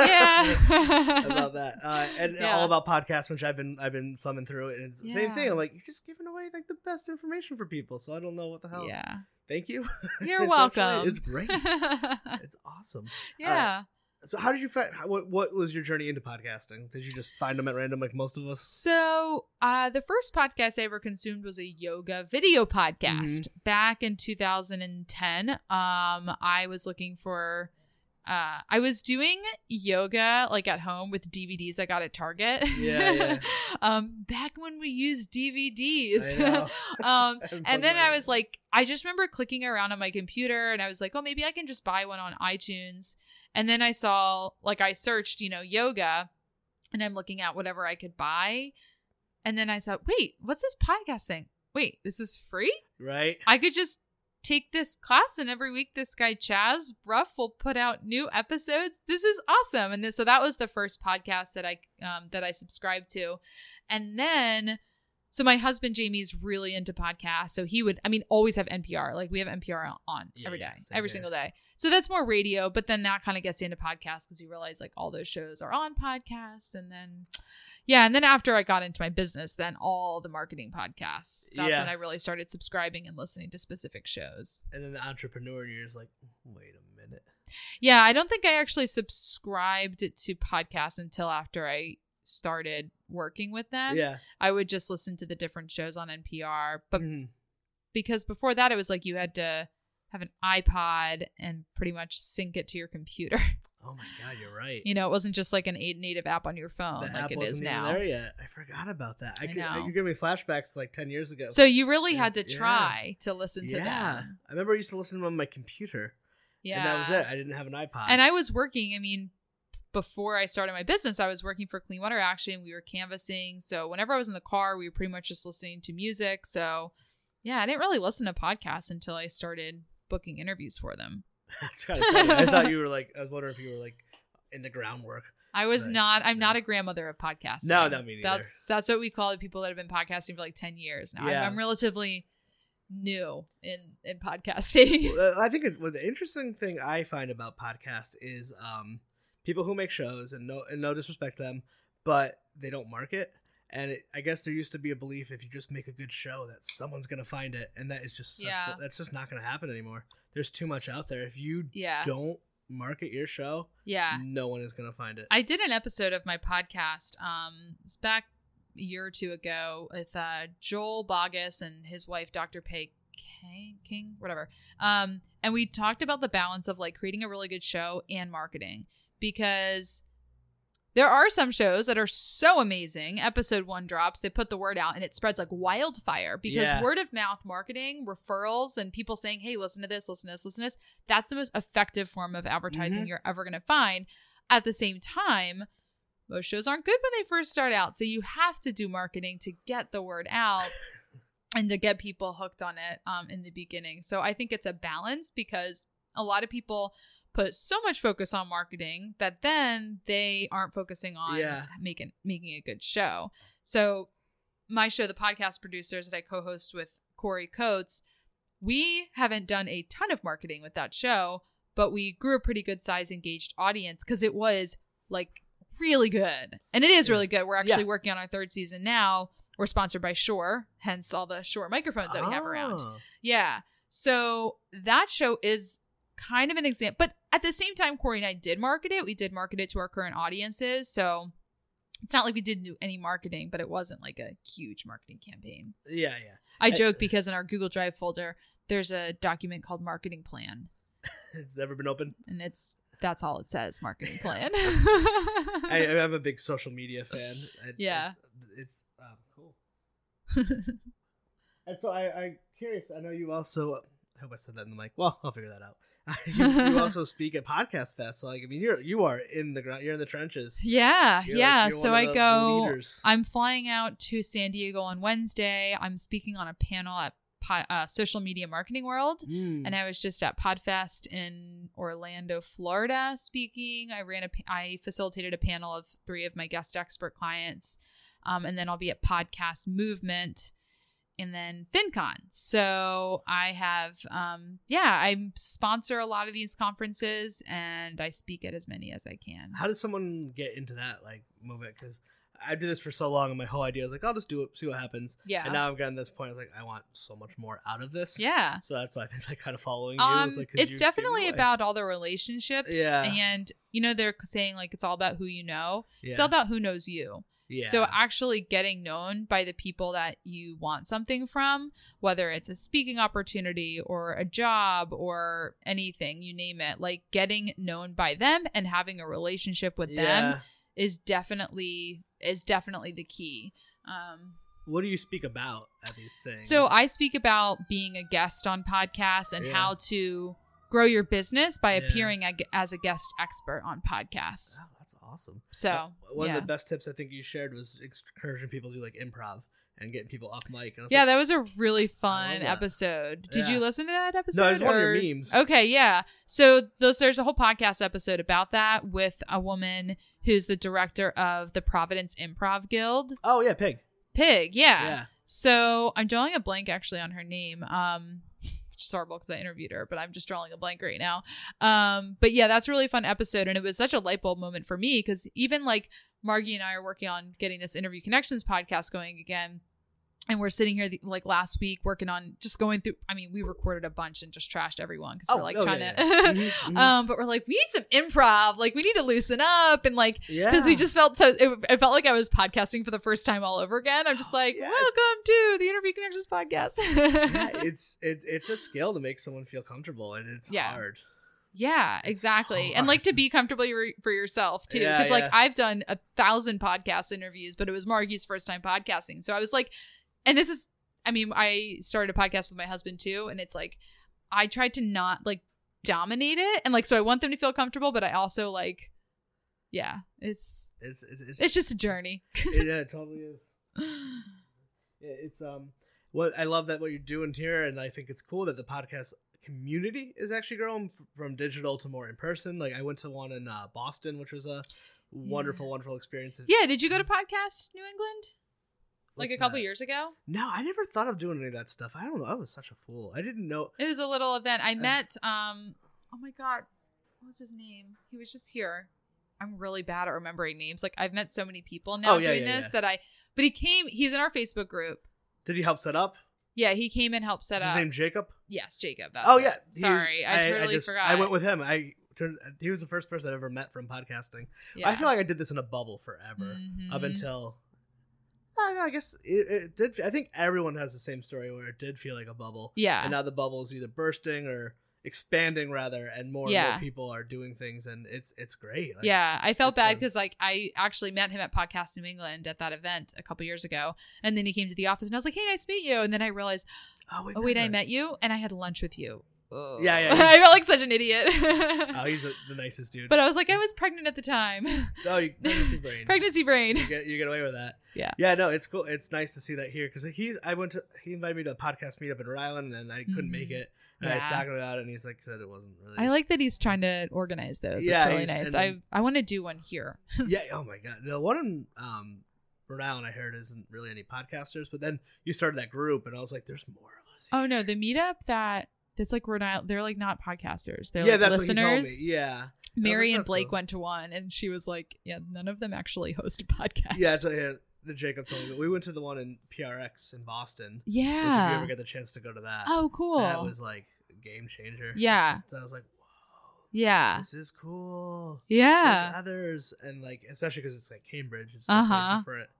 Speaker 3: yeah.
Speaker 1: about that. Uh, and
Speaker 3: Yeah.
Speaker 1: all about podcasts, which I've been I've been thumbing through and it's the same thing. I'm like, you're just giving away like the best information for people, so I don't know what the hell.
Speaker 3: Yeah.
Speaker 1: Thank you.
Speaker 3: You're
Speaker 1: Essentially,
Speaker 3: welcome.
Speaker 1: It's great. It's awesome.
Speaker 3: yeah.
Speaker 1: So, how did you find? What What was your journey into podcasting? Did you just find them at random, like most of us?
Speaker 3: So, uh, the first podcast I ever consumed was a yoga video podcast
Speaker 1: Mm-hmm.
Speaker 3: back in 2010. Um, I was looking for, uh, I was doing yoga like at home with DVDs I got at Target.
Speaker 1: Yeah, yeah. [laughs]
Speaker 3: um, back when we used DVDs. [laughs] Um, [laughs] and then I was like, I just remember clicking around on my computer and I was like, oh, maybe I can just buy one on iTunes. And then I saw, like, I searched, you know, yoga and I'm looking at whatever I could buy. And then I thought, wait, what's this podcast thing? Wait, this is free?
Speaker 1: right.
Speaker 3: I could just take this class and every week this guy Chaz Ruff will put out new episodes. This is awesome. And this, so that was the first podcast that I um that I subscribed to. And then so my husband Jamie's really into podcasts. So he would I mean always have NPR. Like we have NPR on every day. every single day. So that's more radio, but then that kind of gets into podcasts because you realize like all those shows are on podcasts and then yeah, and then after I got into my business, then all the marketing podcasts. That's
Speaker 1: Yeah.
Speaker 3: when I really started subscribing and listening to specific shows.
Speaker 1: And then the entrepreneur in you is like, wait a minute.
Speaker 3: Yeah, I don't think I actually subscribed to podcasts until after I started working with them.
Speaker 1: yeah.
Speaker 3: I would just listen to the different shows on NPR, but
Speaker 1: Mhm.
Speaker 3: because before that it was like you had to have an iPod and pretty much sync it to your computer. [laughs]
Speaker 1: Oh my god, you're right.
Speaker 3: you know, it wasn't just like an a- native app on your phone
Speaker 1: the
Speaker 3: like it is now.
Speaker 1: there yet. I forgot about that. I,
Speaker 3: I
Speaker 1: could,
Speaker 3: know.
Speaker 1: you're giving me flashbacks like ten years ago.
Speaker 3: So you really had to
Speaker 1: Yeah.
Speaker 3: try to listen to
Speaker 1: that.
Speaker 3: yeah.
Speaker 1: I remember I used to listen to them on my computer.
Speaker 3: Yeah.
Speaker 1: and that was it. I didn't have an iPod.
Speaker 3: And I was working, I mean, before I started my business, I was working for Clean Water Action. We were canvassing. So whenever I was in the car, we were pretty much just listening to music. So yeah, I didn't really listen to podcasts until I started booking interviews for them. [laughs]
Speaker 1: That's kind of funny. I thought [laughs] you were like. I was wondering if you were like in the groundwork.
Speaker 3: I was not I'm
Speaker 1: No.
Speaker 3: not a grandmother of podcasting.
Speaker 1: No, not me neither.
Speaker 3: That's that's what we call the people that have been podcasting for like 10 years now. I'm- I'm, relatively new in in podcasting.
Speaker 1: Uh, I think it's well, the interesting thing I find about podcasts is um, people who make shows and no and no disrespect to them, but they don't market. And it, I guess there used to be a belief if you just make a good show that someone's gonna find it, and that is just such,
Speaker 3: Yeah.
Speaker 1: that's just not gonna happen anymore. There's too much out there. If you
Speaker 3: yeah.
Speaker 1: don't market your show,
Speaker 3: Yeah.
Speaker 1: no one is gonna find it.
Speaker 3: I did an episode of my podcast. Um, it's back a year or two ago with uh, Joel Boggess and his wife, Dr. Pei King, King, whatever. Um, and we talked about the balance of like creating a really good show and marketing because there are some shows that are so amazing. Episode one drops, they put the word out, and it spreads like wildfire because
Speaker 1: Yeah.
Speaker 3: word of mouth marketing, referrals, and people saying, "Hey, listen to this, listen to this, listen to this." That's the most effective form of advertising
Speaker 1: Mhm.
Speaker 3: you're ever going to find. At the same time, most shows aren't good when they first start out, so you have to do marketing to get the word out [laughs] and to get people hooked on it um, in the beginning. So I think it's a balance because a lot of people put so much focus on marketing that then they aren't focusing on
Speaker 1: Yeah.
Speaker 3: making making a good show. So my show, the podcast producers that I co-host with Corey Coates, we haven't done a ton of marketing with that show, but we grew a pretty good size engaged audience because it was like really good. And it is really good. We're actually
Speaker 1: Yeah.
Speaker 3: working on our third season now. We're sponsored by Shure, hence all the Shure microphones that we have around.
Speaker 1: Oh.
Speaker 3: Yeah. So that show is kind of an example. But at the same time, Corey and I did market it. We did market it to our current audiences. So It's not like we didn't do any marketing, but it wasn't like a huge marketing campaign.
Speaker 1: Yeah, yeah.
Speaker 3: I
Speaker 1: I-
Speaker 3: joke because in our Google Drive folder, there's a document called marketing plan, [laughs]
Speaker 1: It's never been open.
Speaker 3: and it's that's all it says, marketing [laughs] plan.
Speaker 1: I, I'm a big social media fan. [laughs] and
Speaker 3: Yeah.
Speaker 1: it's, it's um, cool. And so I, I'm curious. I know you also. I hope I said that in the mic. Well, I'll figure that out. [laughs] you, you [laughs] also speak at Podcast Fest. So like, I mean, you're you are in the ground. You're in the trenches.
Speaker 3: yeah,
Speaker 1: You're
Speaker 3: yeah.
Speaker 1: you're
Speaker 3: so I
Speaker 1: of the- the
Speaker 3: go.
Speaker 1: leaders.
Speaker 3: I'm flying out to San Diego on Wednesday. I'm speaking on a panel at po- uh, Social Media Marketing World.
Speaker 1: Mm.
Speaker 3: and I was just at Podfest in Orlando, Florida, speaking. I ran a, I facilitated a panel of three of my guest expert clients, um, and then I'll be at Podcast Movement, and then FinCon. So I have, um, yeah, I sponsor a lot of these conferences, and I speak at as many as I can.
Speaker 1: How does someone get into that like movement? Because I did this for so long, and my whole idea was like, I'll just do it, see what happens.
Speaker 3: Yeah,
Speaker 1: And now I've gotten to this point. I was like, I want so much more out of this.
Speaker 3: yeah.
Speaker 1: So that's why I've been like kind of following you.
Speaker 3: Um,
Speaker 1: It's, like,
Speaker 3: it's definitely about all the relationships,
Speaker 1: Yeah.
Speaker 3: and you know they're saying like it's all about who you know.
Speaker 1: Yeah.
Speaker 3: It's all about who knows you.
Speaker 1: Yeah.
Speaker 3: So actually getting known by the people that you want something from, whether it's a speaking opportunity or a job or anything, you name it, like getting known by them and having a relationship with them is definitely is definitely the key. Um
Speaker 1: What do you speak about at these things?
Speaker 3: so I speak about being a guest on podcasts and
Speaker 1: Yeah.
Speaker 3: how to grow your business by
Speaker 1: Yeah.
Speaker 3: appearing as a guest expert on podcasts.
Speaker 1: Wow, that's awesome.
Speaker 3: So,
Speaker 1: Uh, one
Speaker 3: yeah.
Speaker 1: of the best tips I think you shared was encouraging people to do like improv and getting people off mic. And
Speaker 3: Yeah,
Speaker 1: like,
Speaker 3: that was a really fun episode. Did
Speaker 1: Yeah.
Speaker 3: you listen to that episode?
Speaker 1: no, it was one of your memes.
Speaker 3: Okay, yeah. So those, there's a whole podcast episode about that with a woman who's the director of the Providence Improv Guild.
Speaker 1: Oh yeah, pig.
Speaker 3: Pig, yeah.
Speaker 1: Yeah.
Speaker 3: So I'm drawing a blank actually on her name. Um is because I interviewed her, but I'm just drawing a blank right now. Um, but yeah, that's a really fun episode, and it was such a light bulb moment for me because even like Margie and I are working on getting this interview connections podcast going again. And we're sitting here the, like last week working on just going through. I mean, we recorded a bunch and just trashed everyone because
Speaker 1: Oh,
Speaker 3: we're like
Speaker 1: oh,
Speaker 3: trying
Speaker 1: yeah,
Speaker 3: to.
Speaker 1: yeah. [laughs] Mhm, mhm.
Speaker 3: um, but we're like, we need some improv. Like, we need to loosen up and like
Speaker 1: yeah.
Speaker 3: because we just felt so it, it felt like i was podcasting for the first time all over again i'm just like
Speaker 1: Yes.
Speaker 3: welcome to the interview connections podcast
Speaker 1: yeah, [laughs] it's it, it's a skill to make someone feel comfortable, and it's
Speaker 3: Yeah.
Speaker 1: hard.
Speaker 3: yeah
Speaker 1: It's
Speaker 3: exactly
Speaker 1: so
Speaker 3: and like to be comfortable for yourself too
Speaker 1: Yeah,
Speaker 3: because like i've done a thousand podcast interviews but it was margie's first time podcasting so i was like and this is i mean i started a podcast with my husband too and it's like i tried to not like dominate it and like so i want them to feel comfortable but i also like yeah it's
Speaker 1: It's it's, it's,
Speaker 3: it's just a journey
Speaker 1: it, yeah, [laughs] it totally is. Yeah, it's um what I love that what you're doing here, and I think it's cool that the podcast community is actually growing from digital to more in person. Like I went to one in uh, Boston, which was a wonderful, wonderful experience.
Speaker 3: Yeah, did you go to Podcast New England like a couple
Speaker 1: that?
Speaker 3: years ago?
Speaker 1: No, I never thought of doing any of that stuff. I don't know. I was such a fool. I didn't know.
Speaker 3: It was a little event. I met um oh my god, what was his name? He was just here. I'm really bad at remembering names. Like I've met so many people now
Speaker 1: Oh, yeah,
Speaker 3: doing
Speaker 1: yeah,
Speaker 3: this
Speaker 1: yeah.
Speaker 3: that I but he came he's in our Facebook group.
Speaker 1: Did he help set up?
Speaker 3: Yeah, he came and helped set
Speaker 1: Is his
Speaker 3: up.
Speaker 1: name Jacob?
Speaker 3: yes, Jacob.
Speaker 1: oh yeah.
Speaker 3: Sorry, I, totally
Speaker 1: just-
Speaker 3: forgot.
Speaker 1: I went with him. I turned. He was the first person I ever met from podcasting. I feel like I did this in a bubble forever. up
Speaker 3: Mhm.
Speaker 1: until I, guess it, it did. I think everyone has the same story where it did feel like a bubble,
Speaker 3: Yeah.
Speaker 1: and now the bubble is either bursting or expanding rather, and more and more people are doing things, and it's it's great. Like,
Speaker 3: yeah, I felt bad because like I actually met him at Podcast New England at that event a couple years ago, and then he came to the office and I was like, "Hey, nice to meet you," and then I realized
Speaker 1: Oh wait,
Speaker 3: oh wait, I met you and I had lunch with you.
Speaker 1: Yeah, yeah, [laughs]
Speaker 3: I felt like such an idiot.
Speaker 1: Oh, [laughs] he's a, the nicest dude.
Speaker 3: but I was like, I was pregnant at the time. [laughs]
Speaker 1: oh, you, pregnancy brain.
Speaker 3: Pregnancy brain.
Speaker 1: You get you get away with that.
Speaker 3: Yeah.
Speaker 1: Yeah. No, it's cool. It's nice to see that here because he's. I went to. He invited me to a podcast meetup in Rhode Island, and I couldn't make
Speaker 3: Mhm.
Speaker 1: it. And I was talking about it, and he's like said it wasn't really.
Speaker 3: I like that he's trying to organize those.
Speaker 1: Yeah,
Speaker 3: it's really nice.
Speaker 1: then-
Speaker 3: I I want to do one here.
Speaker 1: yeah. Oh my god. The one in um, Rhode Island I heard isn't really any podcasters, but then you started that group, and I was like, "There's more of us."
Speaker 3: Oh no, the meetup that that's like we're not. They're like not podcasters. They're
Speaker 1: yeah,
Speaker 3: like
Speaker 1: that's
Speaker 3: listeners.
Speaker 1: what he told me. Yeah.
Speaker 3: Mary
Speaker 1: like,
Speaker 3: and Blake
Speaker 1: cool."
Speaker 3: went to one, and she was like, "Yeah, none of them actually host [laughs] a podcast."
Speaker 1: Yeah, so yeah, the Jacob told me. But we went to the one in PRX in Boston. Which if you ever get the chance to go to that,
Speaker 3: Oh, cool.
Speaker 1: that was like a game changer.
Speaker 3: yeah,
Speaker 1: So I was like, whoa.
Speaker 3: Yeah.
Speaker 1: this is cool.
Speaker 3: Yeah.
Speaker 1: There's others, and like especially because it's like Cambridge, it's
Speaker 3: Uh-huh.
Speaker 1: uh different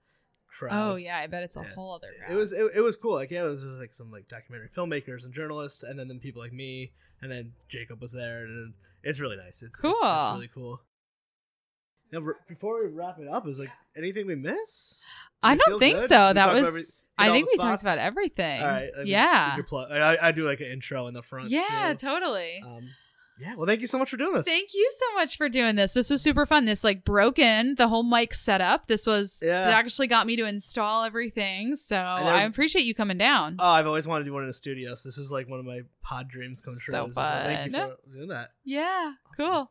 Speaker 1: crowd.
Speaker 3: Oh yeah, I bet it's a
Speaker 1: Yeah.
Speaker 3: whole other.
Speaker 1: It was it, it was cool. Like yeah, it was, it was like some like documentary filmmakers and journalists, and then then people like me, and then Jacob was there, and it's really nice. It's it's- It's,
Speaker 3: Cool.
Speaker 1: really cool. Now, r- before we wrap it up, is like anything we miss?
Speaker 3: I
Speaker 1: we
Speaker 3: don't think
Speaker 1: good?
Speaker 3: so.
Speaker 1: Did
Speaker 3: That was.
Speaker 1: every-
Speaker 3: I think we talked about everything.
Speaker 1: All right. I mean,
Speaker 3: yeah.
Speaker 1: Plug? I, I do like an intro in the front.
Speaker 3: Yeah.
Speaker 1: too.
Speaker 3: Totally.
Speaker 1: Um, yeah. Well, thank you so much for doing this.
Speaker 3: Thank you so much for doing this. This was super fun. This like broke in the whole mic setup. This was
Speaker 1: Yeah.
Speaker 3: it actually got me to install everything. So
Speaker 1: know-
Speaker 3: I appreciate you coming down.
Speaker 1: Oh, I've always wanted to do one in a studio, so this is like one of my pod dreams come true.
Speaker 3: So
Speaker 1: This is- thank you for doing that.
Speaker 3: yeah.
Speaker 1: Awesome.
Speaker 3: Cool.